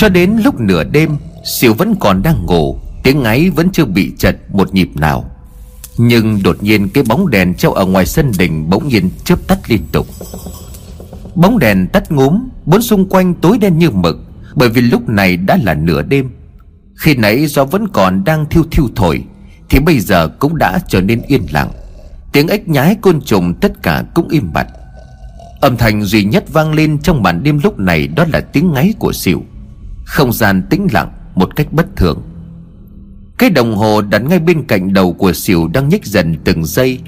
Cho đến lúc nửa đêm, Siêu vẫn còn đang ngủ, Tiếng ngáy vẫn chưa bị chật một nhịp nào. Nhưng đột nhiên cái bóng đèn treo ở ngoài sân đình Bỗng nhiên chớp tắt liên tục. Bóng đèn tắt ngúm, Bốn xung quanh tối đen như mực, Bởi vì lúc này đã là nửa đêm. Khi nãy do vẫn còn đang thiêu thiêu thổi, Thì bây giờ cũng đã trở nên yên lặng. Tiếng ếch nhái côn trùng tất cả cũng im bặt. Âm thanh duy nhất vang lên trong màn đêm lúc này Đó là tiếng ngáy của xỉu không gian tĩnh lặng một cách bất thường. Cái đồng hồ đặt ngay bên cạnh đầu của xỉu Đang nhích dần từng giây.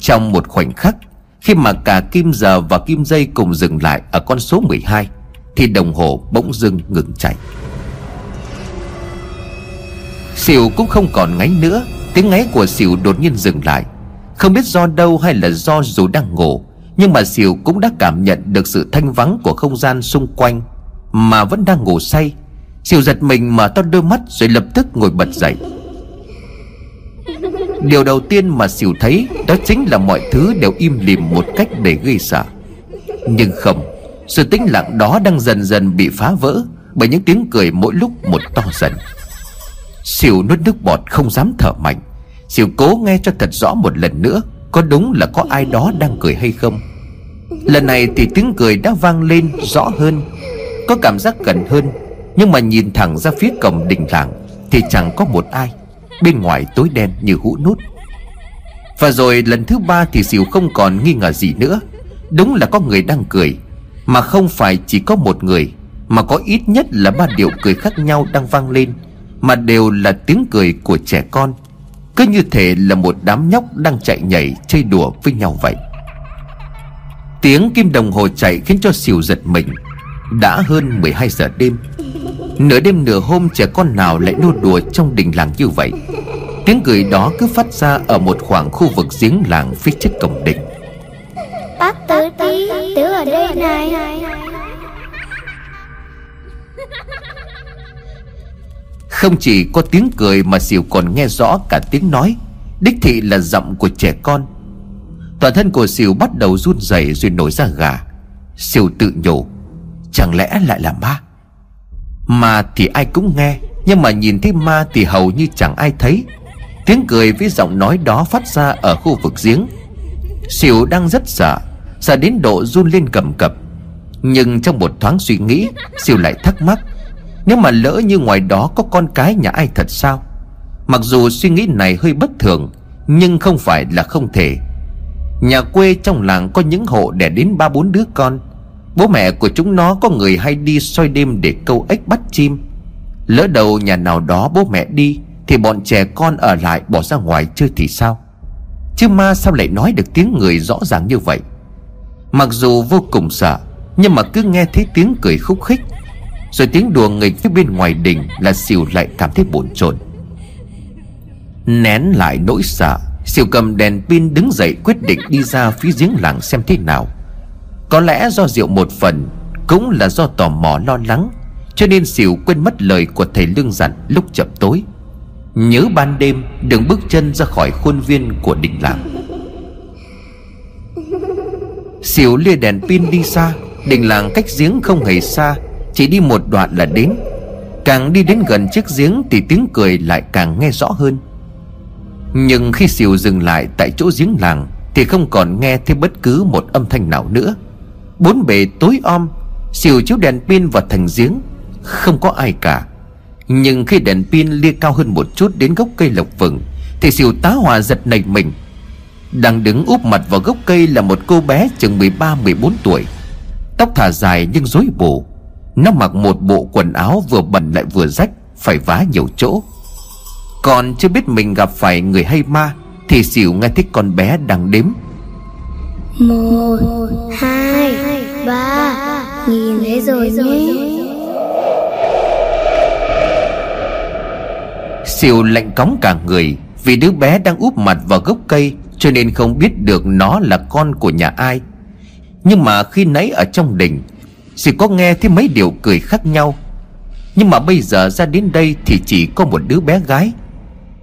Trong một khoảnh khắc, Khi mà cả kim giờ và kim dây cùng dừng lại Ở con số 12 Thì đồng hồ bỗng dưng ngừng chạy. Xỉu cũng không còn ngáy nữa, Tiếng ngáy của xỉu đột nhiên dừng lại. Không biết do đâu hay là do dù đang ngủ, Nhưng mà xỉu cũng đã cảm nhận được sự thanh vắng của không gian xung quanh, Mà vẫn đang ngủ say. Siêu giật mình mở to đôi mắt rồi lập tức ngồi bật dậy. Điều đầu tiên mà xỉu thấy Đó chính là mọi thứ đều im lìm một cách để gây sợ. Nhưng không, Sự tĩnh lặng đó đang dần dần bị phá vỡ Bởi những tiếng cười mỗi lúc một to dần. Xỉu nuốt nước bọt không dám thở mạnh. Xỉu cố nghe cho thật rõ một lần nữa Có đúng là có ai đó đang cười hay không. Lần này thì tiếng cười đã vang lên rõ hơn, Có cảm giác gần hơn nhưng mà nhìn thẳng ra phía cổng đình làng Thì chẳng có một ai. Bên ngoài tối đen như hũ nút. Và rồi lần thứ ba thì xỉu không còn nghi ngờ gì nữa. Đúng là có người đang cười, Mà không phải chỉ có một người, Mà có ít nhất là ba điệu cười khác nhau đang vang lên, Mà đều là tiếng cười của trẻ con. Cứ như thể là một đám nhóc đang chạy nhảy, chơi đùa với nhau vậy. Tiếng kim đồng hồ chạy khiến cho xỉu giật mình. Đã hơn 12 giờ đêm. Nửa đêm nửa hôm trẻ con nào lại nô đùa trong đình làng như vậy? Tiếng cười đó cứ phát ra ở một khoảng khu vực giếng làng phía trước cổng đình. Bác tứ tí Tứ ở đây này. Không chỉ có tiếng cười mà Diệu còn nghe rõ cả tiếng nói. Đích thị là giọng của trẻ con. Toàn thân của Diệu bắt đầu run rẩy rồi nổi ra gà. Diệu tự nhủ Chẳng lẽ lại là ma? Ma thì ai cũng nghe, Nhưng mà nhìn thấy ma thì hầu như chẳng ai thấy. Tiếng cười với giọng nói đó phát ra ở khu vực giếng. Xỉu đang rất sợ Sợ đến độ run lên cầm cập. Nhưng trong một thoáng suy nghĩ, Xỉu lại thắc mắc, nếu mà lỡ như ngoài đó có con cái nhà ai thật sao? Mặc dù suy nghĩ này hơi bất thường, Nhưng không phải là không thể. Nhà quê trong làng có những hộ đẻ đến ba bốn đứa con Bố mẹ của chúng nó có người hay đi soi đêm để câu ếch bắt chim. Lỡ đầu nhà nào đó bố mẹ đi, Thì bọn trẻ con ở lại bỏ ra ngoài chơi thì sao? Chứ ma sao lại nói được tiếng người rõ ràng như vậy? Mặc dù vô cùng sợ, Nhưng mà cứ nghe thấy tiếng cười khúc khích, rồi tiếng đùa nghịch phía bên ngoài đình Là xỉu lại cảm thấy bồn chồn. Nén lại nỗi sợ Xỉu cầm đèn pin đứng dậy quyết định đi ra phía giếng làng xem thế nào. Có lẽ do rượu một phần Cũng là do tò mò lo lắng, Cho nên xỉu quên mất lời của thầy lương dặn lúc chập tối. Nhớ ban đêm đừng bước chân ra khỏi khuôn viên của đình làng. Xỉu lia đèn pin đi xa, Đình làng cách giếng không hề xa, chỉ đi một đoạn là đến. Càng đi đến gần chiếc giếng Thì tiếng cười lại càng nghe rõ hơn. Nhưng khi xỉu dừng lại Tại chỗ giếng làng Thì không còn nghe thấy bất cứ một âm thanh nào nữa. Bốn bề tối om Xìu chiếu đèn pin vào thành giếng. Không có ai cả. Nhưng khi đèn pin lia cao hơn một chút Đến gốc cây lộc vừng, Thì xìu tá hòa giật nảy mình. Đang đứng úp mặt vào gốc cây Là một cô bé chừng 13-14 tuổi. Tóc thả dài nhưng rối bù. Nó mặc một bộ quần áo vừa bẩn lại vừa rách, Phải vá nhiều chỗ. Còn chưa biết mình gặp phải người hay ma, Thì xỉu nghe thích con bé đang đếm. Một Hai Ba Nhìn thấy rồi nhé Siêu lạnh cóng cả người Vì đứa bé đang úp mặt vào gốc cây Cho nên không biết được nó là con của nhà ai. Nhưng mà khi nãy ở trong đình Chỉ có nghe thấy mấy điều cười khác nhau. Nhưng mà bây giờ ra đến đây Thì chỉ có một đứa bé gái.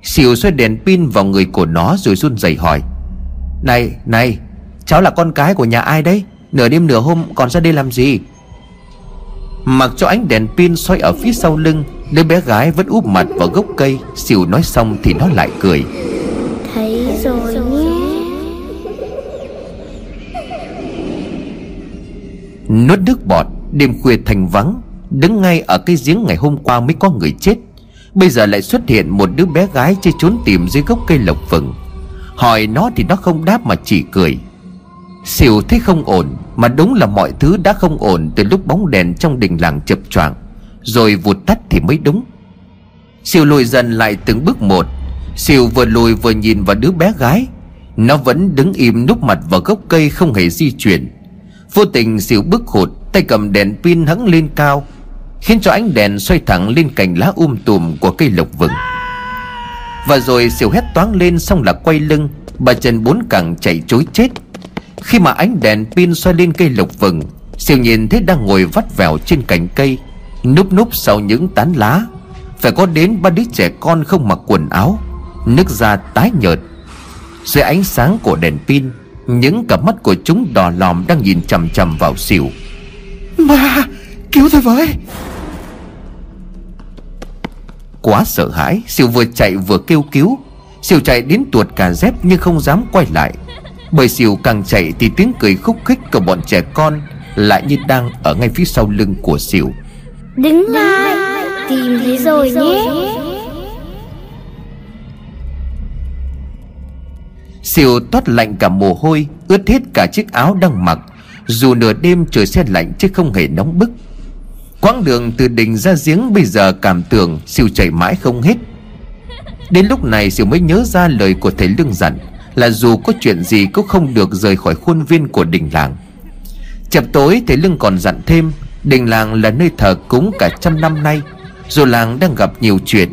Siêu xoay đèn pin vào người của nó Rồi run rẩy hỏi. Này này Cháu là con cái của nhà ai đấy? Nửa đêm nửa hôm còn ra đây làm gì? Mặc cho ánh đèn pin soi ở phía sau lưng Đứa bé gái vẫn úp mặt vào gốc cây. Xỉu nói xong thì nó lại cười. Thấy rồi nhé. Nuốt nước bọt Đêm khuya thành vắng. Đứng ngay ở cái giếng ngày hôm qua mới có người chết. Bây giờ lại xuất hiện một đứa bé gái Chơi trốn tìm dưới gốc cây lộc vừng Hỏi nó thì nó không đáp mà chỉ cười Xỉu thấy không ổn, Mà đúng là mọi thứ đã không ổn Từ lúc bóng đèn trong đình làng chập choạng, Rồi vụt tắt thì mới đúng. Xỉu lùi dần lại từng bước một. Xỉu vừa lùi vừa nhìn vào đứa bé gái. Nó vẫn đứng im núp mặt vào gốc cây không hề di chuyển. Vô tình xỉu bước hụt, Tay cầm đèn pin hắng lên cao, Khiến cho ánh đèn xoay thẳng lên cành lá um tùm của cây lộc vừng. Và rồi xỉu hét toáng lên xong là quay lưng, Bà chân bốn cẳng chạy chối chết. Khi mà ánh đèn pin xoay lên cây lộc vừng Xỉu nhìn thấy đang ngồi vắt vẻo trên cành cây Núp núp sau những tán lá. Phải có đến ba đứa trẻ con không mặc quần áo Nước da tái nhợt. Dưới ánh sáng của đèn pin Những cặp mắt của chúng đỏ lòm đang nhìn chằm chằm vào xỉu. Ma Cứu tôi với! Quá sợ hãi Siêu vừa chạy vừa kêu cứu. Siêu chạy đến tuột cả dép nhưng không dám quay lại Bởi Siêu càng chạy thì tiếng cười khúc khích của bọn trẻ con Lại như đang ở ngay phía sau lưng của Siêu Đứng lại Tìm thấy rồi nhé. Siêu toát lạnh cả mồ hôi Ướt hết cả chiếc áo đang mặc. Dù nửa đêm trời xe lạnh chứ không hề nóng bức. Quãng đường từ đình ra giếng bây giờ cảm tưởng Siêu chạy mãi không hết. Đến lúc này Siêu mới nhớ ra lời của thầy Lương dặn là dù có chuyện gì cũng không được rời khỏi khuôn viên của đình làng. Chập tối thầy lưng còn dặn thêm, Đình làng là nơi thờ cúng cả trăm năm nay, Dù làng đang gặp nhiều chuyện,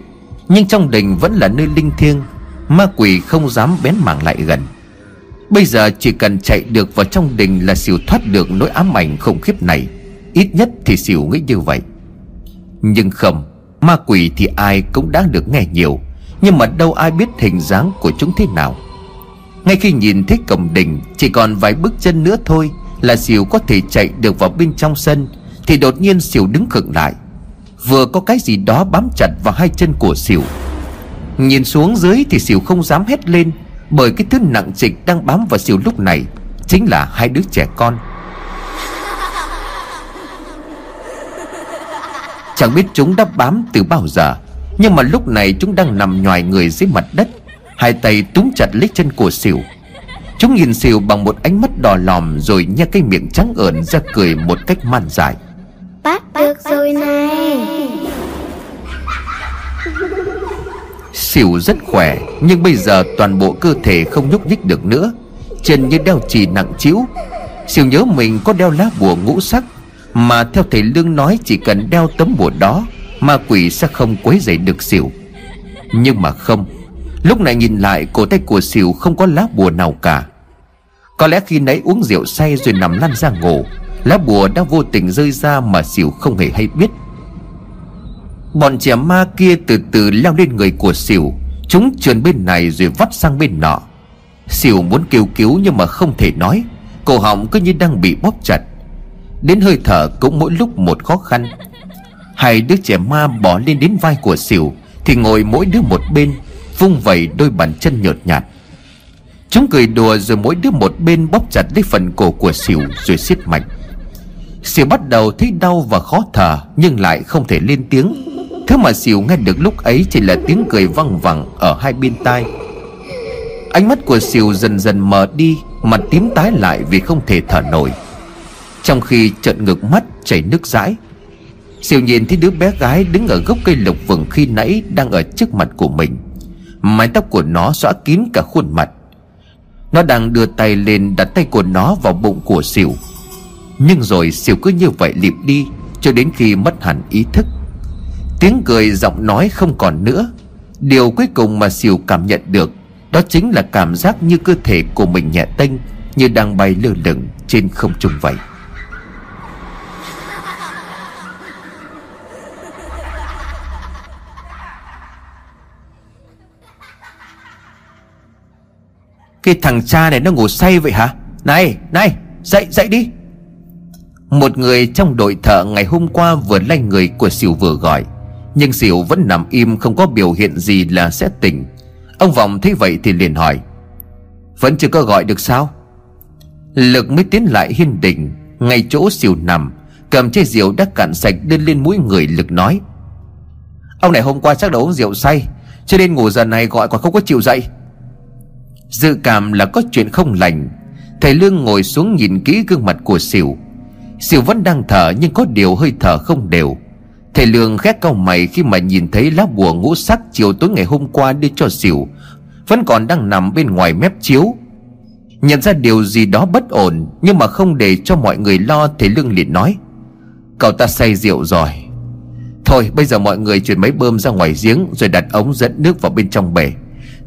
Nhưng trong đình vẫn là nơi linh thiêng, Ma quỷ không dám bén mảng lại gần. Bây giờ chỉ cần chạy được vào trong đình là xỉu thoát được nỗi ám ảnh khủng khiếp này, Ít nhất thì xỉu nghĩ như vậy. Nhưng không, Ma quỷ thì ai cũng đã được nghe nhiều, Nhưng mà đâu ai biết hình dáng của chúng thế nào. Ngay khi nhìn thấy cổng đình, Chỉ còn vài bước chân nữa thôi Là xỉu có thể chạy được vào bên trong sân, Thì đột nhiên xỉu đứng khựng lại. Vừa có cái gì đó bám chặt vào hai chân của xỉu Nhìn xuống dưới thì xỉu không dám hét lên, Bởi cái thứ nặng trịch đang bám vào xỉu lúc này Chính là hai đứa trẻ con. Chẳng biết chúng đã bám từ bao giờ, Nhưng mà lúc này chúng đang nằm nhòi người dưới mặt đất. Hai tay túm chặt lấy chân của xỉu Chúng nhìn xỉu bằng một ánh mắt đỏ lòm Rồi nha cái miệng trắng ợn ra cười một cách man dại. Bắt được rồi này. Xỉu rất khỏe Nhưng bây giờ toàn bộ cơ thể không nhúc nhích được nữa. Chân như đeo chì nặng chiếu Xỉu nhớ mình có đeo lá bùa ngũ sắc Mà theo thầy Lương nói chỉ cần đeo tấm bùa đó Ma quỷ sẽ không quấy rầy được xỉu Nhưng mà không Lúc này nhìn lại, cổ tay của xỉu không có lá bùa nào cả. Có lẽ khi nãy uống rượu say rồi nằm lăn ra ngủ, Lá bùa đã vô tình rơi ra mà xỉu không hề hay biết. Bọn trẻ ma kia từ từ leo lên người của xỉu Chúng trườn bên này rồi vắt sang bên nọ. Xỉu muốn kêu cứu nhưng mà không thể nói, Cổ họng cứ như đang bị bóp chặt. Đến hơi thở cũng mỗi lúc một khó khăn. Hai đứa trẻ ma bỏ lên đến vai của xỉu Thì ngồi mỗi đứa một bên Vung vẩy đôi bàn chân nhợt nhạt. Chúng cười đùa rồi mỗi đứa một bên bóp chặt lấy phần cổ của xỉu rồi siết mạnh Xỉu bắt đầu thấy đau và khó thở, Nhưng lại không thể lên tiếng. Thứ mà xỉu nghe được lúc ấy Chỉ là tiếng cười văng vẳng ở hai bên tai. Ánh mắt của xỉu dần dần mờ đi, Mặt tím tái lại vì không thể thở nổi. Trong khi trợn ngực mắt, chảy nước dãi Siêu nhìn thấy đứa bé gái đứng ở gốc cây lộc vừng khi nãy Đang ở trước mặt của mình. Mái tóc của nó xõa kín cả khuôn mặt. Nó đang đưa tay lên đặt tay của nó vào bụng của xỉu Nhưng rồi xỉu cứ như vậy lịp đi, Cho đến khi mất hẳn ý thức. Tiếng cười giọng nói không còn nữa. Điều cuối cùng mà xỉu cảm nhận được, Đó chính là cảm giác như cơ thể của mình nhẹ tênh, Như đang bay lơ lửng trên không trung vậy. Cái thằng cha này nó ngủ say vậy hả? Này này, dậy dậy đi. Một người trong đội thợ ngày hôm qua vừa lay người của xỉu vừa gọi. Nhưng xỉu vẫn nằm im, không có biểu hiện gì là sẽ tỉnh. Ông Vọng thấy vậy thì liền hỏi, Vẫn chưa có gọi được sao? Lực mới tiến lại hiên đình Ngay chỗ xỉu nằm, Cầm chai rượu đã cạn sạch đưa lên mũi người Lực nói, Ông này hôm qua chắc đã uống rượu say, Cho nên ngủ giờ này gọi còn không có chịu dậy. Dự cảm là có chuyện không lành. Thầy Lương ngồi xuống nhìn kỹ gương mặt của xỉu Xỉu vẫn đang thở nhưng có điều hơi thở không đều. Thầy Lương khét cau mày khi mà nhìn thấy lá bùa ngũ sắc chiều tối ngày hôm qua đưa cho xỉu Vẫn còn đang nằm bên ngoài mép chiếu. Nhận ra điều gì đó bất ổn, Nhưng mà không để cho mọi người lo, Thầy Lương liền nói, Cậu ta say rượu rồi. Thôi, bây giờ mọi người chuyển máy bơm ra ngoài giếng Rồi đặt ống dẫn nước vào bên trong bể.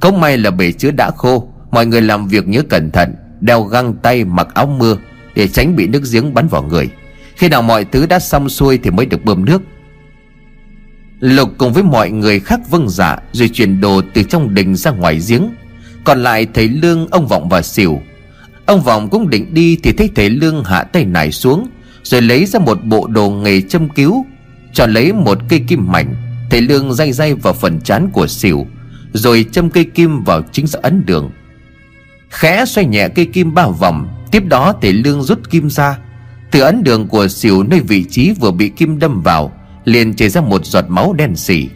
Không may là bể chứa đã khô Mọi người làm việc nhớ cẩn thận Đeo găng tay mặc áo mưa Để tránh bị nước giếng bắn vào người. Khi nào mọi thứ đã xong xuôi thì mới được bơm nước. Lục cùng với mọi người khác vâng dạ Rồi chuyển đồ từ trong đình ra ngoài giếng. Còn lại thầy Lương, ông Vọng và Xỉu Ông Vọng cũng định đi Thì thấy thầy Lương hạ tay nải xuống Rồi lấy ra một bộ đồ nghề châm cứu cho lấy một cây kim mảnh. Thầy Lương day day vào phần trán của Xỉu rồi châm cây kim vào chính giữa ấn đường. Khẽ xoay nhẹ cây kim ba vòng, Tiếp đó thầy Lương rút kim ra. Từ ấn đường của Xỉu nơi vị trí vừa bị kim đâm vào, liền chảy ra một giọt máu đen xỉ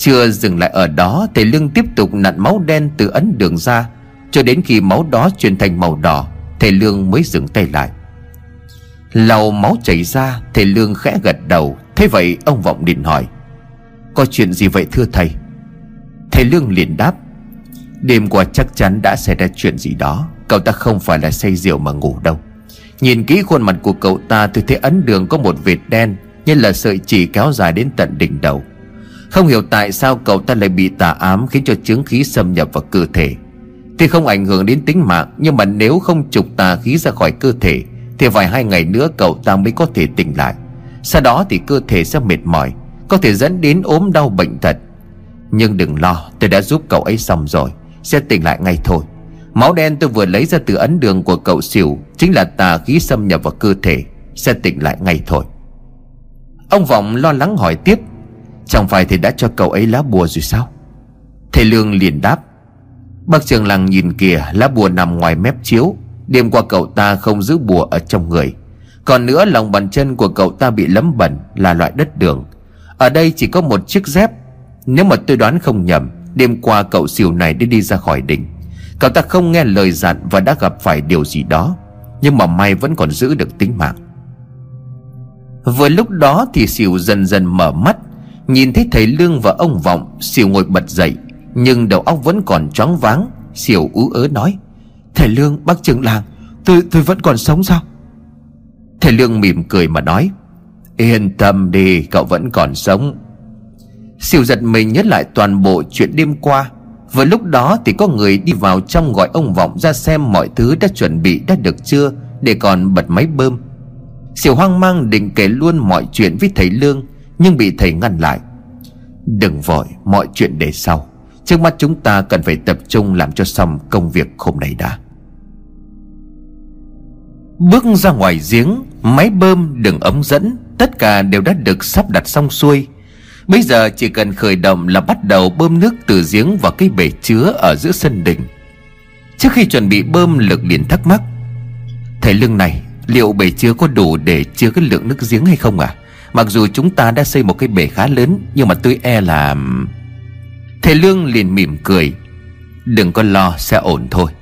chưa dừng lại ở đó thầy lương tiếp tục nặn máu đen từ ấn đường ra, cho đến khi máu đó chuyển thành màu đỏ thầy lương mới dừng tay lại. Lau máu chảy ra thầy lương khẽ gật đầu, thế vậy ông vọng liền hỏi, có chuyện gì vậy thưa thầy? Thầy lương liền đáp, đêm qua chắc chắn đã xảy ra chuyện gì đó. Cậu ta không phải là say rượu mà ngủ đâu. Nhìn kỹ khuôn mặt của cậu ta tôi thấy ấn đường có một vệt đen, như là sợi chỉ kéo dài đến tận đỉnh đầu. Không hiểu tại sao cậu ta lại bị tà ám Khiến cho chứng khí xâm nhập vào cơ thể. Thì không ảnh hưởng đến tính mạng, Nhưng mà nếu không trục tà khí ra khỏi cơ thể, Thì vài hai ngày nữa cậu ta mới có thể tỉnh lại. Sau đó thì cơ thể sẽ mệt mỏi, Có thể dẫn đến ốm đau bệnh tật. Nhưng đừng lo, tôi đã giúp cậu ấy xong rồi. Sẽ tỉnh lại ngay thôi. Máu đen tôi vừa lấy ra từ ấn đường của cậu xỉu, Chính là tà khí xâm nhập vào cơ thể. Sẽ tỉnh lại ngay thôi. Ông Vọng lo lắng hỏi tiếp, Chẳng phải thì đã cho cậu ấy lá bùa rồi sao? Thầy Lương liền đáp, Bác trường Lăng nhìn kìa, Lá bùa nằm ngoài mép chiếu. Đêm qua cậu ta không giữ bùa ở trong người. Còn nữa, lòng bàn chân của cậu ta bị lấm bẩn, Là loại đất đường. Ở đây chỉ có một chiếc dép nếu mà tôi đoán không nhầm, Đêm qua cậu xỉu này đã đi ra khỏi đỉnh. Cậu ta không nghe lời dặn Và đã gặp phải điều gì đó, Nhưng mà may vẫn còn giữ được tính mạng. Vừa lúc đó thì xỉu dần dần mở mắt, Nhìn thấy thầy Lương và ông Vọng. Xỉu ngồi bật dậy, Nhưng đầu óc vẫn còn choáng váng. Xỉu ú ớ nói, Thầy Lương, bác trưởng làng, Tôi tôi vẫn còn sống sao? Thầy Lương mỉm cười mà nói, Yên tâm đi, cậu vẫn còn sống. Xỉu giật mình nhớ lại toàn bộ chuyện đêm qua. Vừa lúc đó thì có người đi vào trong gọi ông Vọng ra xem mọi thứ đã chuẩn bị đã được chưa, Để còn bật máy bơm. Siêu hoang mang định kể luôn mọi chuyện với thầy Lương, Nhưng bị thầy ngăn lại. Đừng vội, mọi chuyện để sau. Trước mắt chúng ta cần phải tập trung làm cho xong công việc hôm nay đã. Bước ra ngoài giếng, Máy bơm, đường ống dẫn, Tất cả đều đã được sắp đặt xong xuôi. Bây giờ chỉ cần khởi động là bắt đầu bơm nước từ giếng vào cái bể chứa ở giữa sân đình. Trước khi chuẩn bị bơm lực liền thắc mắc, Thầy Lương này, Liệu bể chứa có đủ để chứa cái lượng nước giếng hay không à Mặc dù chúng ta đã xây một cái bể khá lớn, Nhưng mà tôi e là Thầy Lương liền mỉm cười. Đừng có lo, sẽ ổn thôi.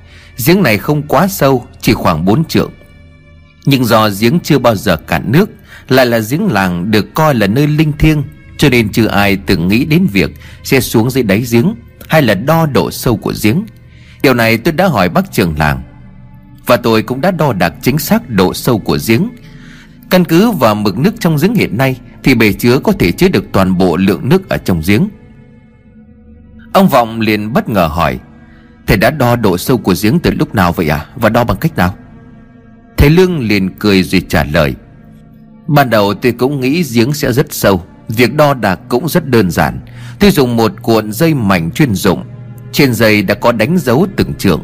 Giếng này không quá sâu, Chỉ khoảng 4 trượng. Nhưng do giếng chưa bao giờ cạn nước, Lại là giếng làng được coi là nơi linh thiêng. Cho nên chưa ai từng nghĩ đến việc Sẽ xuống dưới đáy giếng Hay là đo độ sâu của giếng. Điều này tôi đã hỏi bác trưởng làng. Và tôi cũng đã đo đạc chính xác độ sâu của giếng. Căn cứ vào mực nước trong giếng hiện nay Thì bể chứa có thể chứa được toàn bộ lượng nước ở trong giếng. Ông Vọng liền bất ngờ hỏi, Thầy đã đo độ sâu của giếng từ lúc nào vậy à Và đo bằng cách nào? Thầy Lương liền cười rồi trả lời, Ban đầu tôi cũng nghĩ giếng sẽ rất sâu Việc đo đạc cũng rất đơn giản. Tôi dùng một cuộn dây mảnh chuyên dụng. Trên dây đã có đánh dấu từng trường.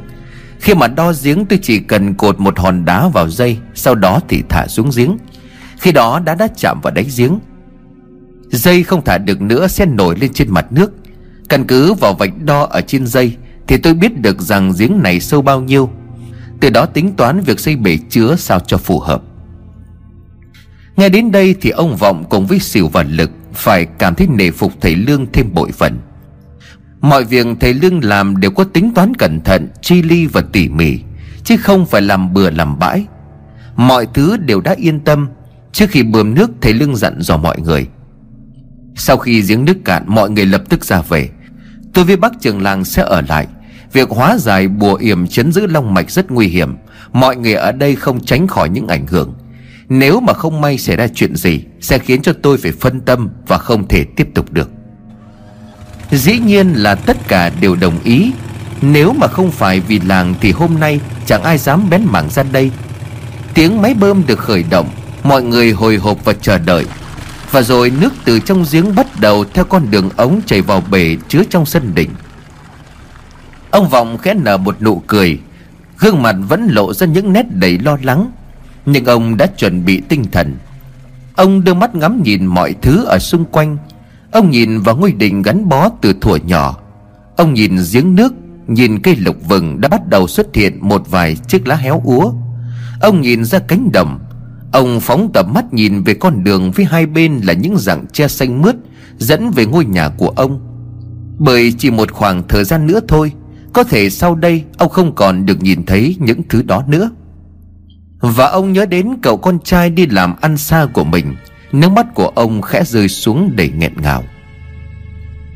Khi mà đo giếng tôi chỉ cần cột một hòn đá vào dây, Sau đó thì thả xuống giếng. Khi đó đá đã chạm vào đáy giếng. Dây không thả được nữa sẽ nổi lên trên mặt nước. Căn cứ vào vạch đo ở trên dây Thì tôi biết được rằng giếng này sâu bao nhiêu. Từ đó tính toán việc xây bể chứa sao cho phù hợp. Nghe đến đây thì ông Vọng cùng với xỉu và lực Phải cảm thấy nể phục thầy Lương thêm bội phần. Mọi việc thầy Lương làm đều có tính toán cẩn thận, Chi ly và tỉ mỉ, Chứ không phải làm bừa làm bãi. Mọi thứ đều đã yên tâm Trước khi bơm nước thầy Lương dặn dò mọi người. Sau khi giếng nước cạn, Mọi người lập tức ra về. Tôi với bác trường làng sẽ ở lại. Việc hóa giải bùa yểm chấn giữ long mạch rất nguy hiểm. Mọi người ở đây không tránh khỏi những ảnh hưởng. Nếu mà không may xảy ra chuyện gì, Sẽ khiến cho tôi phải phân tâm Và không thể tiếp tục được. Dĩ nhiên là tất cả đều đồng ý. Nếu mà không phải vì làng Thì hôm nay chẳng ai dám bén mảng ra đây. Tiếng máy bơm được khởi động, Mọi người hồi hộp và chờ đợi. Và rồi nước từ trong giếng bắt đầu Theo con đường ống chảy vào bể chứa trong sân đỉnh. Ông Vọng khẽ nở một nụ cười, Gương mặt vẫn lộ ra những nét đầy lo lắng. Nhưng ông đã chuẩn bị tinh thần. Ông đưa mắt ngắm nhìn mọi thứ ở xung quanh. Ông nhìn vào ngôi đình gắn bó từ thuở nhỏ. Ông nhìn giếng nước, Nhìn cây lục vừng đã bắt đầu xuất hiện một vài chiếc lá héo úa. Ông nhìn ra cánh đồng. Ông phóng tầm mắt nhìn về con đường với hai bên là những rặng tre xanh mướt Dẫn về ngôi nhà của ông. Bởi chỉ một khoảng thời gian nữa thôi, Có thể sau đây ông không còn được nhìn thấy những thứ đó nữa. Và ông nhớ đến cậu con trai đi làm ăn xa của mình. Nước mắt của ông khẽ rơi xuống đầy nghẹn ngào.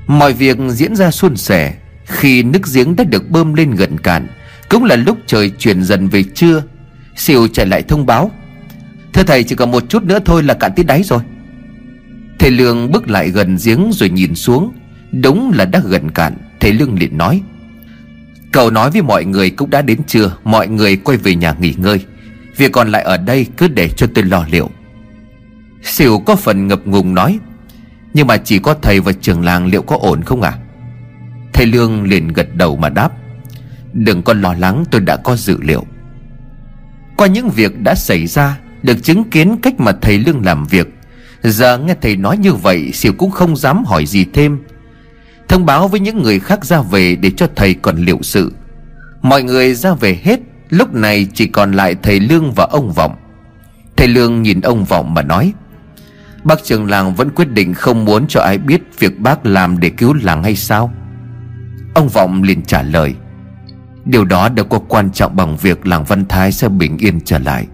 Mọi việc diễn ra suôn sẻ. Khi nước giếng đã được bơm lên gần cạn, Cũng là lúc trời chuyển dần về trưa. Siêu chạy lại thông báo, Thưa thầy, chỉ còn một chút nữa thôi là cạn tít đáy rồi. Thầy Lương bước lại gần giếng rồi nhìn xuống. Đúng là đã gần cạn, Thầy Lương liền nói, Cậu nói với mọi người cũng đã đến trưa, Mọi người quay về nhà nghỉ ngơi. Việc còn lại ở đây cứ để cho tôi lo liệu. Xỉu có phần ngập ngùng nói, Nhưng mà chỉ có thầy và trưởng làng liệu có ổn không à Thầy Lương liền gật đầu mà đáp, Đừng có lo lắng, tôi đã có dự liệu. Qua những việc đã xảy ra, Được chứng kiến cách mà thầy Lương làm việc. Giờ nghe thầy nói như vậy, Xỉu cũng không dám hỏi gì thêm. Thông báo với những người khác ra về Để cho thầy còn liệu sự. Mọi người ra về hết Lúc này chỉ còn lại thầy Lương và ông Vọng. Thầy Lương nhìn ông Vọng mà nói, Bác trưởng làng vẫn quyết định không muốn cho ai biết Việc bác làm để cứu làng hay sao? Ông Vọng liền trả lời, Điều đó đâu có quan trọng bằng việc làng Văn Thái sẽ bình yên trở lại.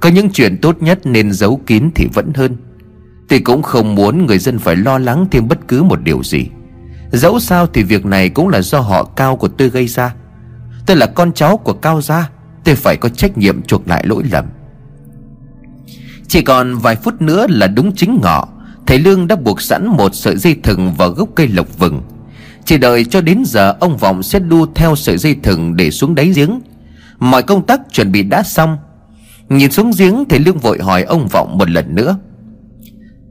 Có những chuyện tốt nhất nên giấu kín thì vẫn hơn. Tôi cũng không muốn người dân phải lo lắng thêm bất cứ một điều gì. Dẫu sao thì việc này cũng là do họ Cao của tôi gây ra. Tôi là con cháu của Cao gia. Tôi phải có trách nhiệm chuộc lại lỗi lầm. Chỉ còn vài phút nữa là đúng chính ngọ. Thầy Lương đã buộc sẵn một sợi dây thừng vào gốc cây lộc vừng. Chỉ đợi cho đến giờ, ông Vọng sẽ đu theo sợi dây thừng để xuống đáy giếng. Mọi công tác chuẩn bị đã xong. Nhìn xuống giếng, thầy Lương vội hỏi ông Vọng một lần nữa.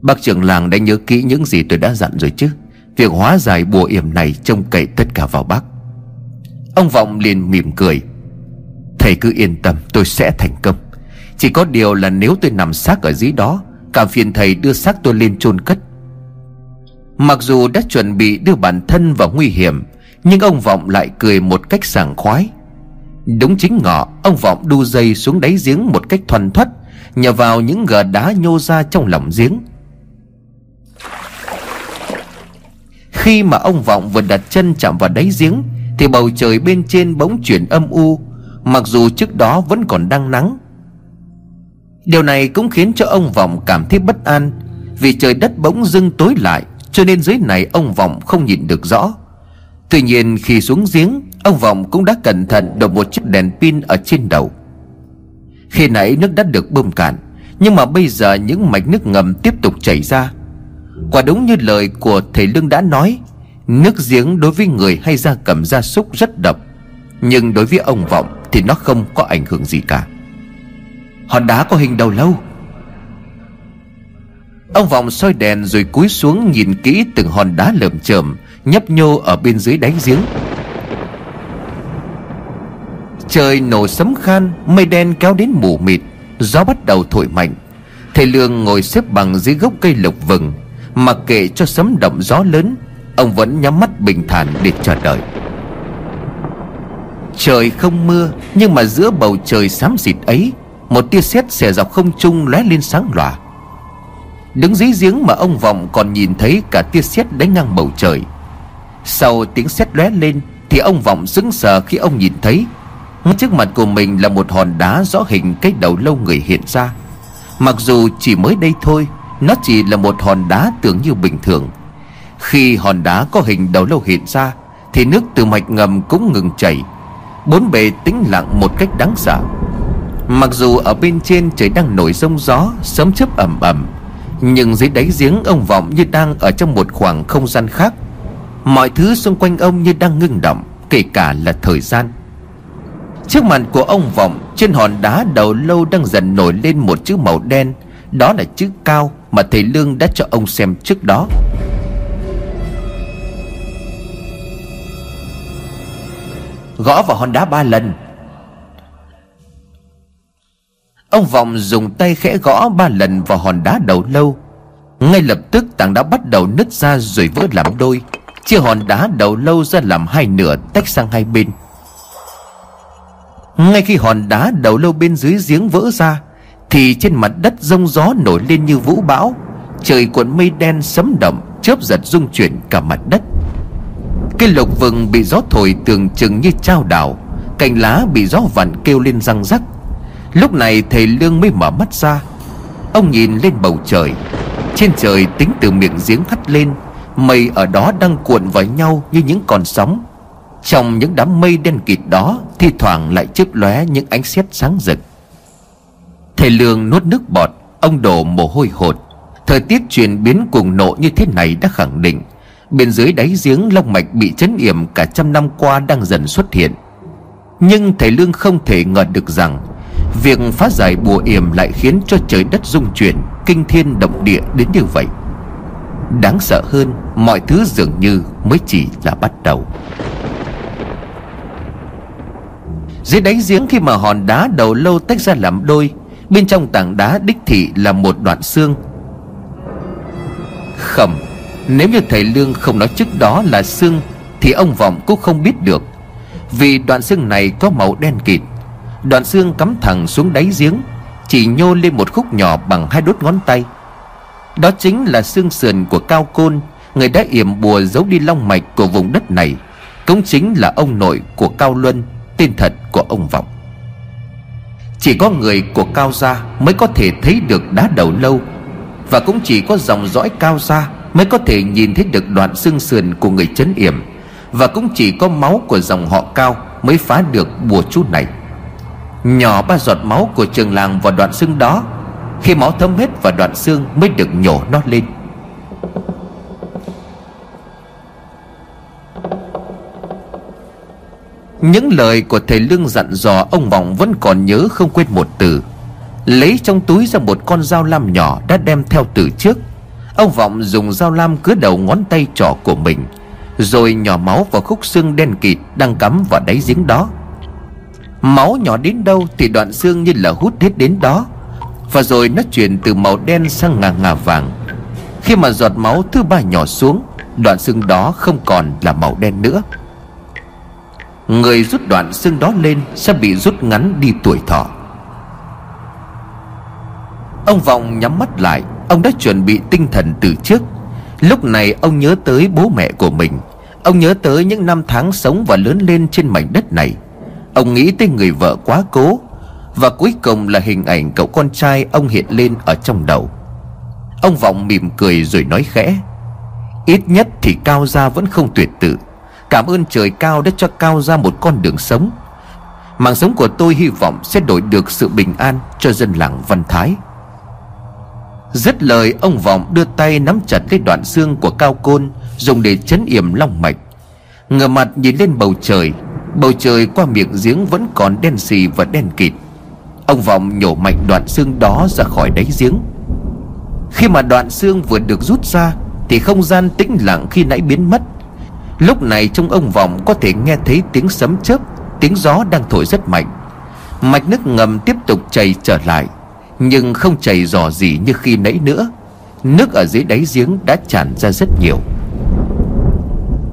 Bác trưởng làng đã nhớ kỹ những gì tôi đã dặn rồi chứ? Việc hóa giải bùa yểm này trông cậy tất cả vào bác. Ông Vọng liền mỉm cười. Thầy cứ yên tâm, tôi sẽ thành công. Chỉ có điều là nếu tôi nằm xác ở dưới đó, cả phiền thầy đưa xác tôi lên chôn cất. Mặc dù đã chuẩn bị đưa bản thân vào nguy hiểm, Nhưng ông Vọng lại cười một cách sảng khoái. Đúng chính ngọ, Ông Vọng đu dây xuống đáy giếng một cách thoăn thoắt, Nhờ vào những gờ đá nhô ra trong lòng giếng. Khi mà ông Vọng vừa đặt chân chạm vào đáy giếng, Thì bầu trời bên trên bỗng chuyển âm u Mặc dù trước đó vẫn còn đang nắng. Điều này cũng khiến cho ông Vọng cảm thấy bất an, Vì trời đất bỗng dưng tối lại, Cho nên dưới này ông Vọng không nhìn được rõ. Tuy nhiên khi xuống giếng, Ông Vọng cũng đã cẩn thận đổ một chiếc đèn pin ở trên đầu. Khi nãy nước đã được bơm cạn, Nhưng mà bây giờ những mạch nước ngầm tiếp tục chảy ra. Quả đúng như lời của thầy Lương đã nói, Nước giếng đối với người hay gia cầm gia súc rất độc, Nhưng đối với ông Vọng thì nó không có ảnh hưởng gì cả. Hòn đá có hình đầu lâu. Ông vọng soi đèn rồi cúi xuống nhìn kỹ từng hòn đá lởm chởm, nhấp nhô ở bên dưới đáy giếng. Trời nổ sấm khan, Mây đen kéo đến mù mịt, Gió bắt đầu thổi mạnh. Thầy Lương ngồi xếp bằng dưới gốc cây lộc vừng, Mặc kệ cho sấm động gió lớn, Ông vẫn nhắm mắt bình thản để chờ đợi. Trời không mưa, Nhưng mà giữa bầu trời xám xịt ấy, Một tia sét xẻ dọc không trung lóe lên sáng lòa. Đứng dưới giếng mà ông Vọng còn nhìn thấy cả tia sét đánh ngang bầu trời. Sau tiếng sét lóe lên, Thì ông Vọng sững sờ khi ông nhìn thấy. Ngay trước mặt của mình là một hòn đá rõ hình cái đầu lâu người hiện ra. Mặc dù chỉ mới đây thôi, Nó chỉ là một hòn đá tưởng như bình thường. Khi hòn đá có hình đầu lâu hiện ra, Thì nước từ mạch ngầm cũng ngừng chảy. Bốn bề tĩnh lặng một cách đáng sợ. Mặc dù ở bên trên trời đang nổi rông gió Sớm chớp ẩm ẩm Nhưng dưới đáy giếng ông Vọng như đang ở trong một khoảng không gian khác. Mọi thứ xung quanh ông như đang ngưng động, Kể cả là thời gian. Trước mặt của ông Vọng Trên hòn đá đầu lâu đang dần nổi lên một chữ màu đen. Đó là chữ cao mà thầy Lương đã cho ông xem trước đó. Gõ vào hòn đá ba lần. Ông Vọng dùng tay khẽ gõ ba lần vào hòn đá đầu lâu. Ngay lập tức tảng đá bắt đầu nứt ra rồi vỡ làm đôi. Chia hòn đá đầu lâu ra làm hai nửa tách sang hai bên. Ngay khi hòn đá đầu lâu bên dưới giếng vỡ ra, Thì trên mặt đất rông gió nổi lên như vũ bão. Trời cuộn mây đen sấm động Chớp giật rung chuyển cả mặt đất. Cây lộc vừng bị gió thổi tưởng chừng như trao đảo, Cành lá bị gió vặn kêu lên răng rắc. Lúc này thầy Lương mới mở mắt ra. Ông nhìn lên bầu trời. Trên trời tính từ miệng giếng hắt lên, Mây ở đó đang cuộn vào nhau như những con sóng. Trong những đám mây đen kịt đó, Thi thoảng lại chớp lóe những ánh sét sáng rực. Thầy Lương nuốt nước bọt, Ông đổ mồ hôi hột. Thời tiết chuyển biến cuồng nộ như thế này đã khẳng định. Bên dưới đáy giếng long mạch bị chấn yểm cả trăm năm qua đang dần xuất hiện. Nhưng thầy Lương không thể ngờ được rằng, Việc phá giải bùa yểm lại khiến cho trời đất rung chuyển, Kinh thiên động địa đến như vậy. Đáng sợ hơn, Mọi thứ dường như mới chỉ là bắt đầu. Dưới đáy giếng khi mà hòn đá đầu lâu tách ra làm đôi, Bên trong tảng đá đích thị là một đoạn xương. Khẩm. Nếu như thầy Lương không nói trước đó là xương, Thì ông Vọng cũng không biết được. Vì đoạn xương này có màu đen kịt. Đoạn xương cắm thẳng xuống đáy giếng, Chỉ nhô lên một khúc nhỏ bằng hai đốt ngón tay. Đó chính là xương sườn của Cao Côn, Người đã yểm bùa giấu đi long mạch của vùng đất này. Cũng chính là ông nội của Cao Luân, Tên thật của ông Vọng. Chỉ có người của Cao Gia mới có thể thấy được đá đầu lâu, Và cũng chỉ có dòng dõi Cao Gia Mới có thể nhìn thấy được đoạn xương sườn của người chấn yểm, Và cũng chỉ có máu của dòng họ Cao Mới phá được bùa chú này. Nhỏ ba giọt máu của trường làng vào đoạn xương đó, Khi máu thấm hết vào đoạn xương Mới được nhổ nó lên. Những lời của thầy Lương dặn dò, Ông Vọng vẫn còn nhớ không quên một từ. Lấy trong túi ra một con dao lam nhỏ Đã đem theo từ trước. Ông Vọng dùng dao lam cứa đầu ngón tay trỏ của mình, Rồi nhỏ máu vào khúc xương đen kịt Đang cắm vào đáy giếng đó. Máu nhỏ đến đâu thì đoạn xương như là hút hết đến đó. Và rồi nó chuyển từ màu đen sang ngà ngà vàng. Khi mà giọt máu thứ ba nhỏ xuống, Đoạn xương đó không còn là màu đen nữa. Người rút đoạn xương đó lên Sẽ bị rút ngắn đi tuổi thọ. Ông Vọng nhắm mắt lại Ông đã chuẩn bị tinh thần từ trước. Lúc này ông nhớ tới bố mẹ của mình. Ông nhớ tới những năm tháng sống và lớn lên trên mảnh đất này. Ông nghĩ tới người vợ quá cố. Và cuối cùng là hình ảnh cậu con trai ông hiện lên ở trong đầu. Ông Vọng mỉm cười rồi nói khẽ. Ít nhất thì Cao Gia vẫn không tuyệt tự. Cảm ơn trời cao đã cho Cao Gia một con đường sống. Mạng sống của tôi hy vọng sẽ đổi được sự bình an cho dân làng Văn Thái. Dứt lời, ông Vọng đưa tay nắm chặt lấy đoạn xương của Cao Côn, Dùng để chấn yểm long mạch. Ngờ mặt nhìn lên bầu trời Bầu trời qua miệng giếng vẫn còn đen xì và đen kịt. Ông Vọng nhổ mạnh đoạn xương đó ra khỏi đáy giếng. Khi mà đoạn xương vừa được rút ra, Thì không gian tĩnh lặng khi nãy biến mất. Lúc này trong ông Vọng có thể nghe thấy tiếng sấm chớp, Tiếng gió đang thổi rất mạnh. Mạch nước ngầm tiếp tục chảy trở lại. Nhưng không chảy dò gì như khi nãy nữa. Nước ở dưới đáy giếng đã tràn ra rất nhiều.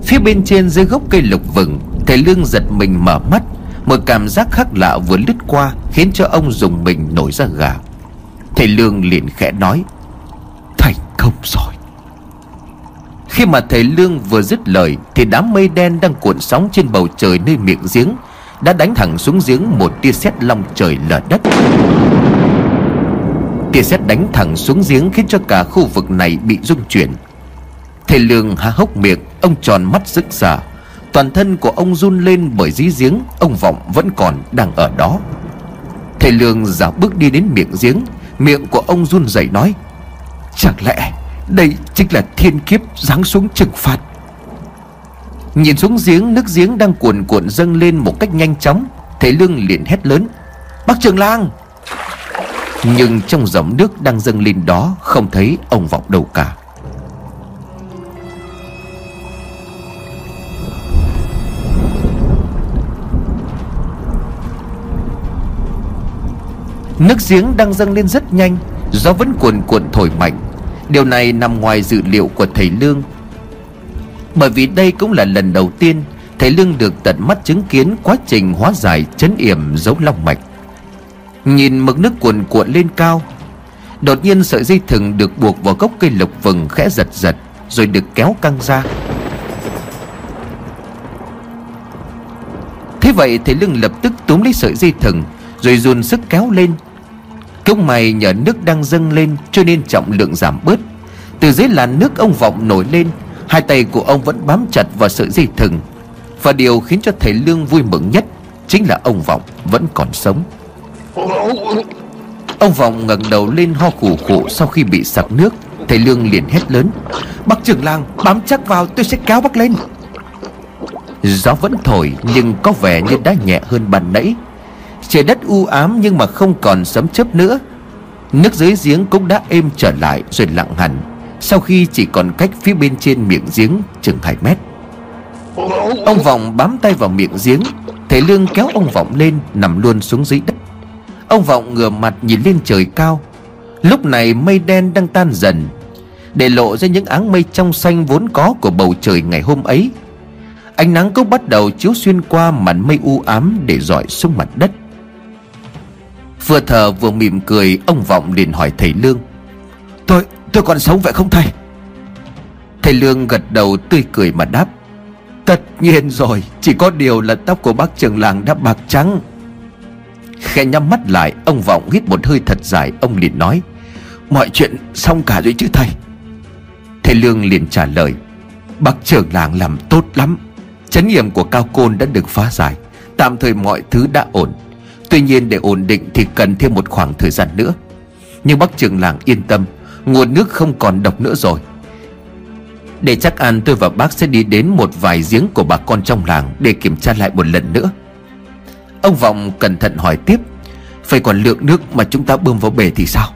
Phía bên trên dưới gốc cây lục vừng, Thầy Lương giật mình mở mắt. Một cảm giác khác lạ vừa lướt qua Khiến cho ông dùng mình nổi ra gà. Thầy Lương liền khẽ nói, Thành công rồi. Khi mà thầy Lương vừa dứt lời Thì đám mây đen đang cuộn sóng trên bầu trời nơi miệng giếng Đã đánh thẳng xuống giếng một tia sét long trời lở đất. Tia sét đánh thẳng xuống giếng khiến cho cả khu vực này bị rung chuyển. Thầy Lương há hốc miệng, Ông tròn mắt rực rỡ. Toàn thân của ông run lên bởi dí giếng, Ông Vọng vẫn còn đang ở đó. Thầy Lương giả bước đi đến miệng giếng, Miệng của ông run rẩy nói, Chẳng lẽ đây chính là thiên kiếp giáng xuống trừng phạt? Nhìn xuống giếng, Nước giếng đang cuồn cuộn dâng lên một cách nhanh chóng, Thầy Lương liền hét lớn, Bác Trường Lang nhưng trong dòng nước đang dâng lên đó Không thấy ông Vọng đâu cả. Nước giếng đang dâng lên rất nhanh, Gió vẫn cuồn cuộn thổi mạnh. Điều này nằm ngoài dự liệu của thầy Lương. Bởi vì đây cũng là lần đầu tiên Thầy Lương được tận mắt chứng kiến quá trình hóa giải chấn yểm dấu long mạch. Nhìn mực nước cuồn cuộn lên cao. Đột nhiên sợi dây thừng được buộc vào gốc cây lộc vừng khẽ giật giật, Rồi được kéo căng ra. Thế vậy thầy Lương lập tức túm lấy sợi dây thừng, Rồi dồn sức kéo lên. Cốc mày nhờ nước đang dâng lên Cho nên trọng lượng giảm bớt. Từ dưới làn nước ông Vọng nổi lên, Hai tay của ông vẫn bám chặt vào sợi dây thừng. Và điều khiến cho thầy Lương vui mừng nhất Chính là ông Vọng vẫn còn sống. Ông Vọng ngẩng đầu lên ho khủ khủ Sau khi bị sặc nước. Thầy Lương liền hét lớn, Bác trưởng làng, bám chắc vào, tôi sẽ kéo bác lên. Gió vẫn thổi, Nhưng có vẻ như đã nhẹ hơn ban nãy. Trời đất u ám nhưng mà không còn sấm chớp nữa. Nước dưới giếng cũng đã êm trở lại rồi lặng hẳn, Sau khi chỉ còn cách phía bên trên miệng giếng chừng 2 mét. Ông Vọng bám tay vào miệng giếng, Thầy Lương kéo ông Vọng lên, nằm luôn xuống dưới đất. Ông Vọng ngửa mặt nhìn lên trời cao. Lúc này mây đen đang tan dần Để lộ ra những áng mây trong xanh vốn có của bầu trời ngày hôm ấy. Ánh nắng cũng bắt đầu chiếu xuyên qua màn mây u ám để dọi xuống mặt đất. Vừa thở vừa mỉm cười Ông Vọng liền hỏi thầy Lương Tôi, tôi còn sống vậy không thầy? Thầy Lương gật đầu tươi cười mà đáp Tất nhiên rồi Chỉ có điều là tóc của bác trường làng đã bạc trắng. Khe nhắm mắt lại, Ông Vọng hít một hơi thật dài, Ông liền nói, Mọi chuyện xong cả rồi chứ thầy? Thầy Lương liền trả lời, Bác trưởng làng làm tốt lắm. Chấn nghiệm của Cao Côn đã được phá giải. Tạm thời mọi thứ đã ổn. Tuy nhiên để ổn định thì cần thêm một khoảng thời gian nữa. Nhưng bác trưởng làng yên tâm, Nguồn nước không còn độc nữa rồi. Để chắc ăn, tôi và bác sẽ đi đến một vài giếng của bà con trong làng Để kiểm tra lại một lần nữa. Ông Vọng cẩn thận hỏi tiếp Phải còn lượng nước mà chúng ta bơm vào bể thì sao?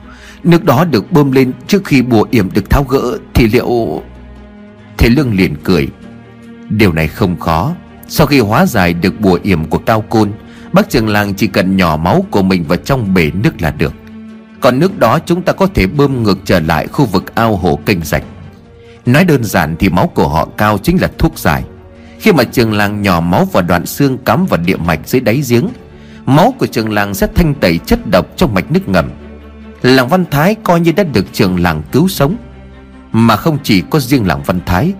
Nước đó được bơm lên trước khi bùa yểm được tháo gỡ Thì liệu Thế Lương liền cười, Điều này không khó. Sau khi hóa giải được bùa yểm của Cao Côn, Bác trưởng làng chỉ cần nhỏ máu của mình vào trong bể nước là được. Còn nước đó chúng ta có thể bơm ngược trở lại khu vực ao hồ kênh rạch. Nói đơn giản thì máu của họ cao chính là thuốc giải. Khi mà trường làng nhỏ máu vào đoạn xương cắm vào địa mạch dưới đáy giếng, Máu của trường làng sẽ thanh tẩy chất độc trong mạch nước ngầm. Làng Văn Thái coi như đã được trường làng cứu sống. Mà không chỉ có riêng làng Văn Thái,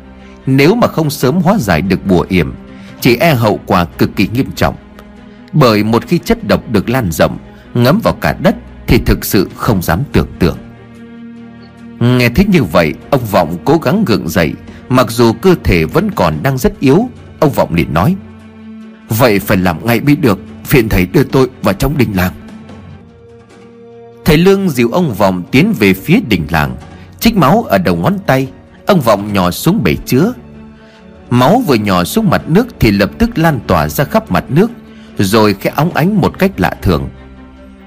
Nếu mà không sớm hóa giải được bùa yểm, Chỉ e hậu quả cực kỳ nghiêm trọng. Bởi một khi chất độc được lan rộng, Ngấm vào cả đất Thì thực sự không dám tưởng tượng. Nghe thấy như vậy, Ông Vọng cố gắng gượng dậy Mặc dù cơ thể vẫn còn đang rất yếu, Ông Vọng liền nói, Vậy phải làm ngay mới được, Phiền thầy đưa tôi vào trong đình làng. Thầy Lương dìu ông Vọng tiến về phía đình làng, Trích máu ở đầu ngón tay, Ông Vọng nhỏ xuống bể chứa. Máu vừa nhỏ xuống mặt nước Thì lập tức lan tỏa ra khắp mặt nước, rồi khẽ óng ánh một cách lạ thường.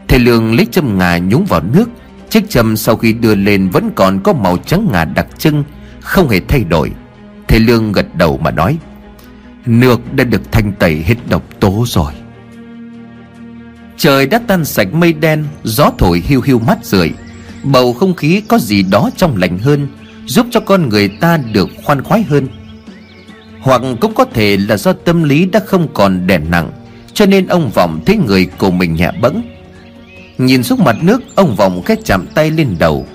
Thầy Lương lấy châm ngà nhúng vào nước, Chiếc châm sau khi đưa lên vẫn còn có màu trắng ngà đặc trưng không hề thay đổi. Thầy Lương gật đầu mà nói, Nước đã được thanh tẩy hết độc tố rồi. Trời đã tan sạch mây đen, Gió thổi hiu hiu mắt rượi. Bầu không khí có gì đó trong lành hơn, Giúp cho con người ta được khoan khoái hơn. Hoặc cũng có thể là do tâm lý đã không còn đè nặng, Cho nên ông Vọng thấy người của mình nhẹ bẫng. Nhìn xuống mặt nước, Ông Vọng cái chạm tay lên đầu.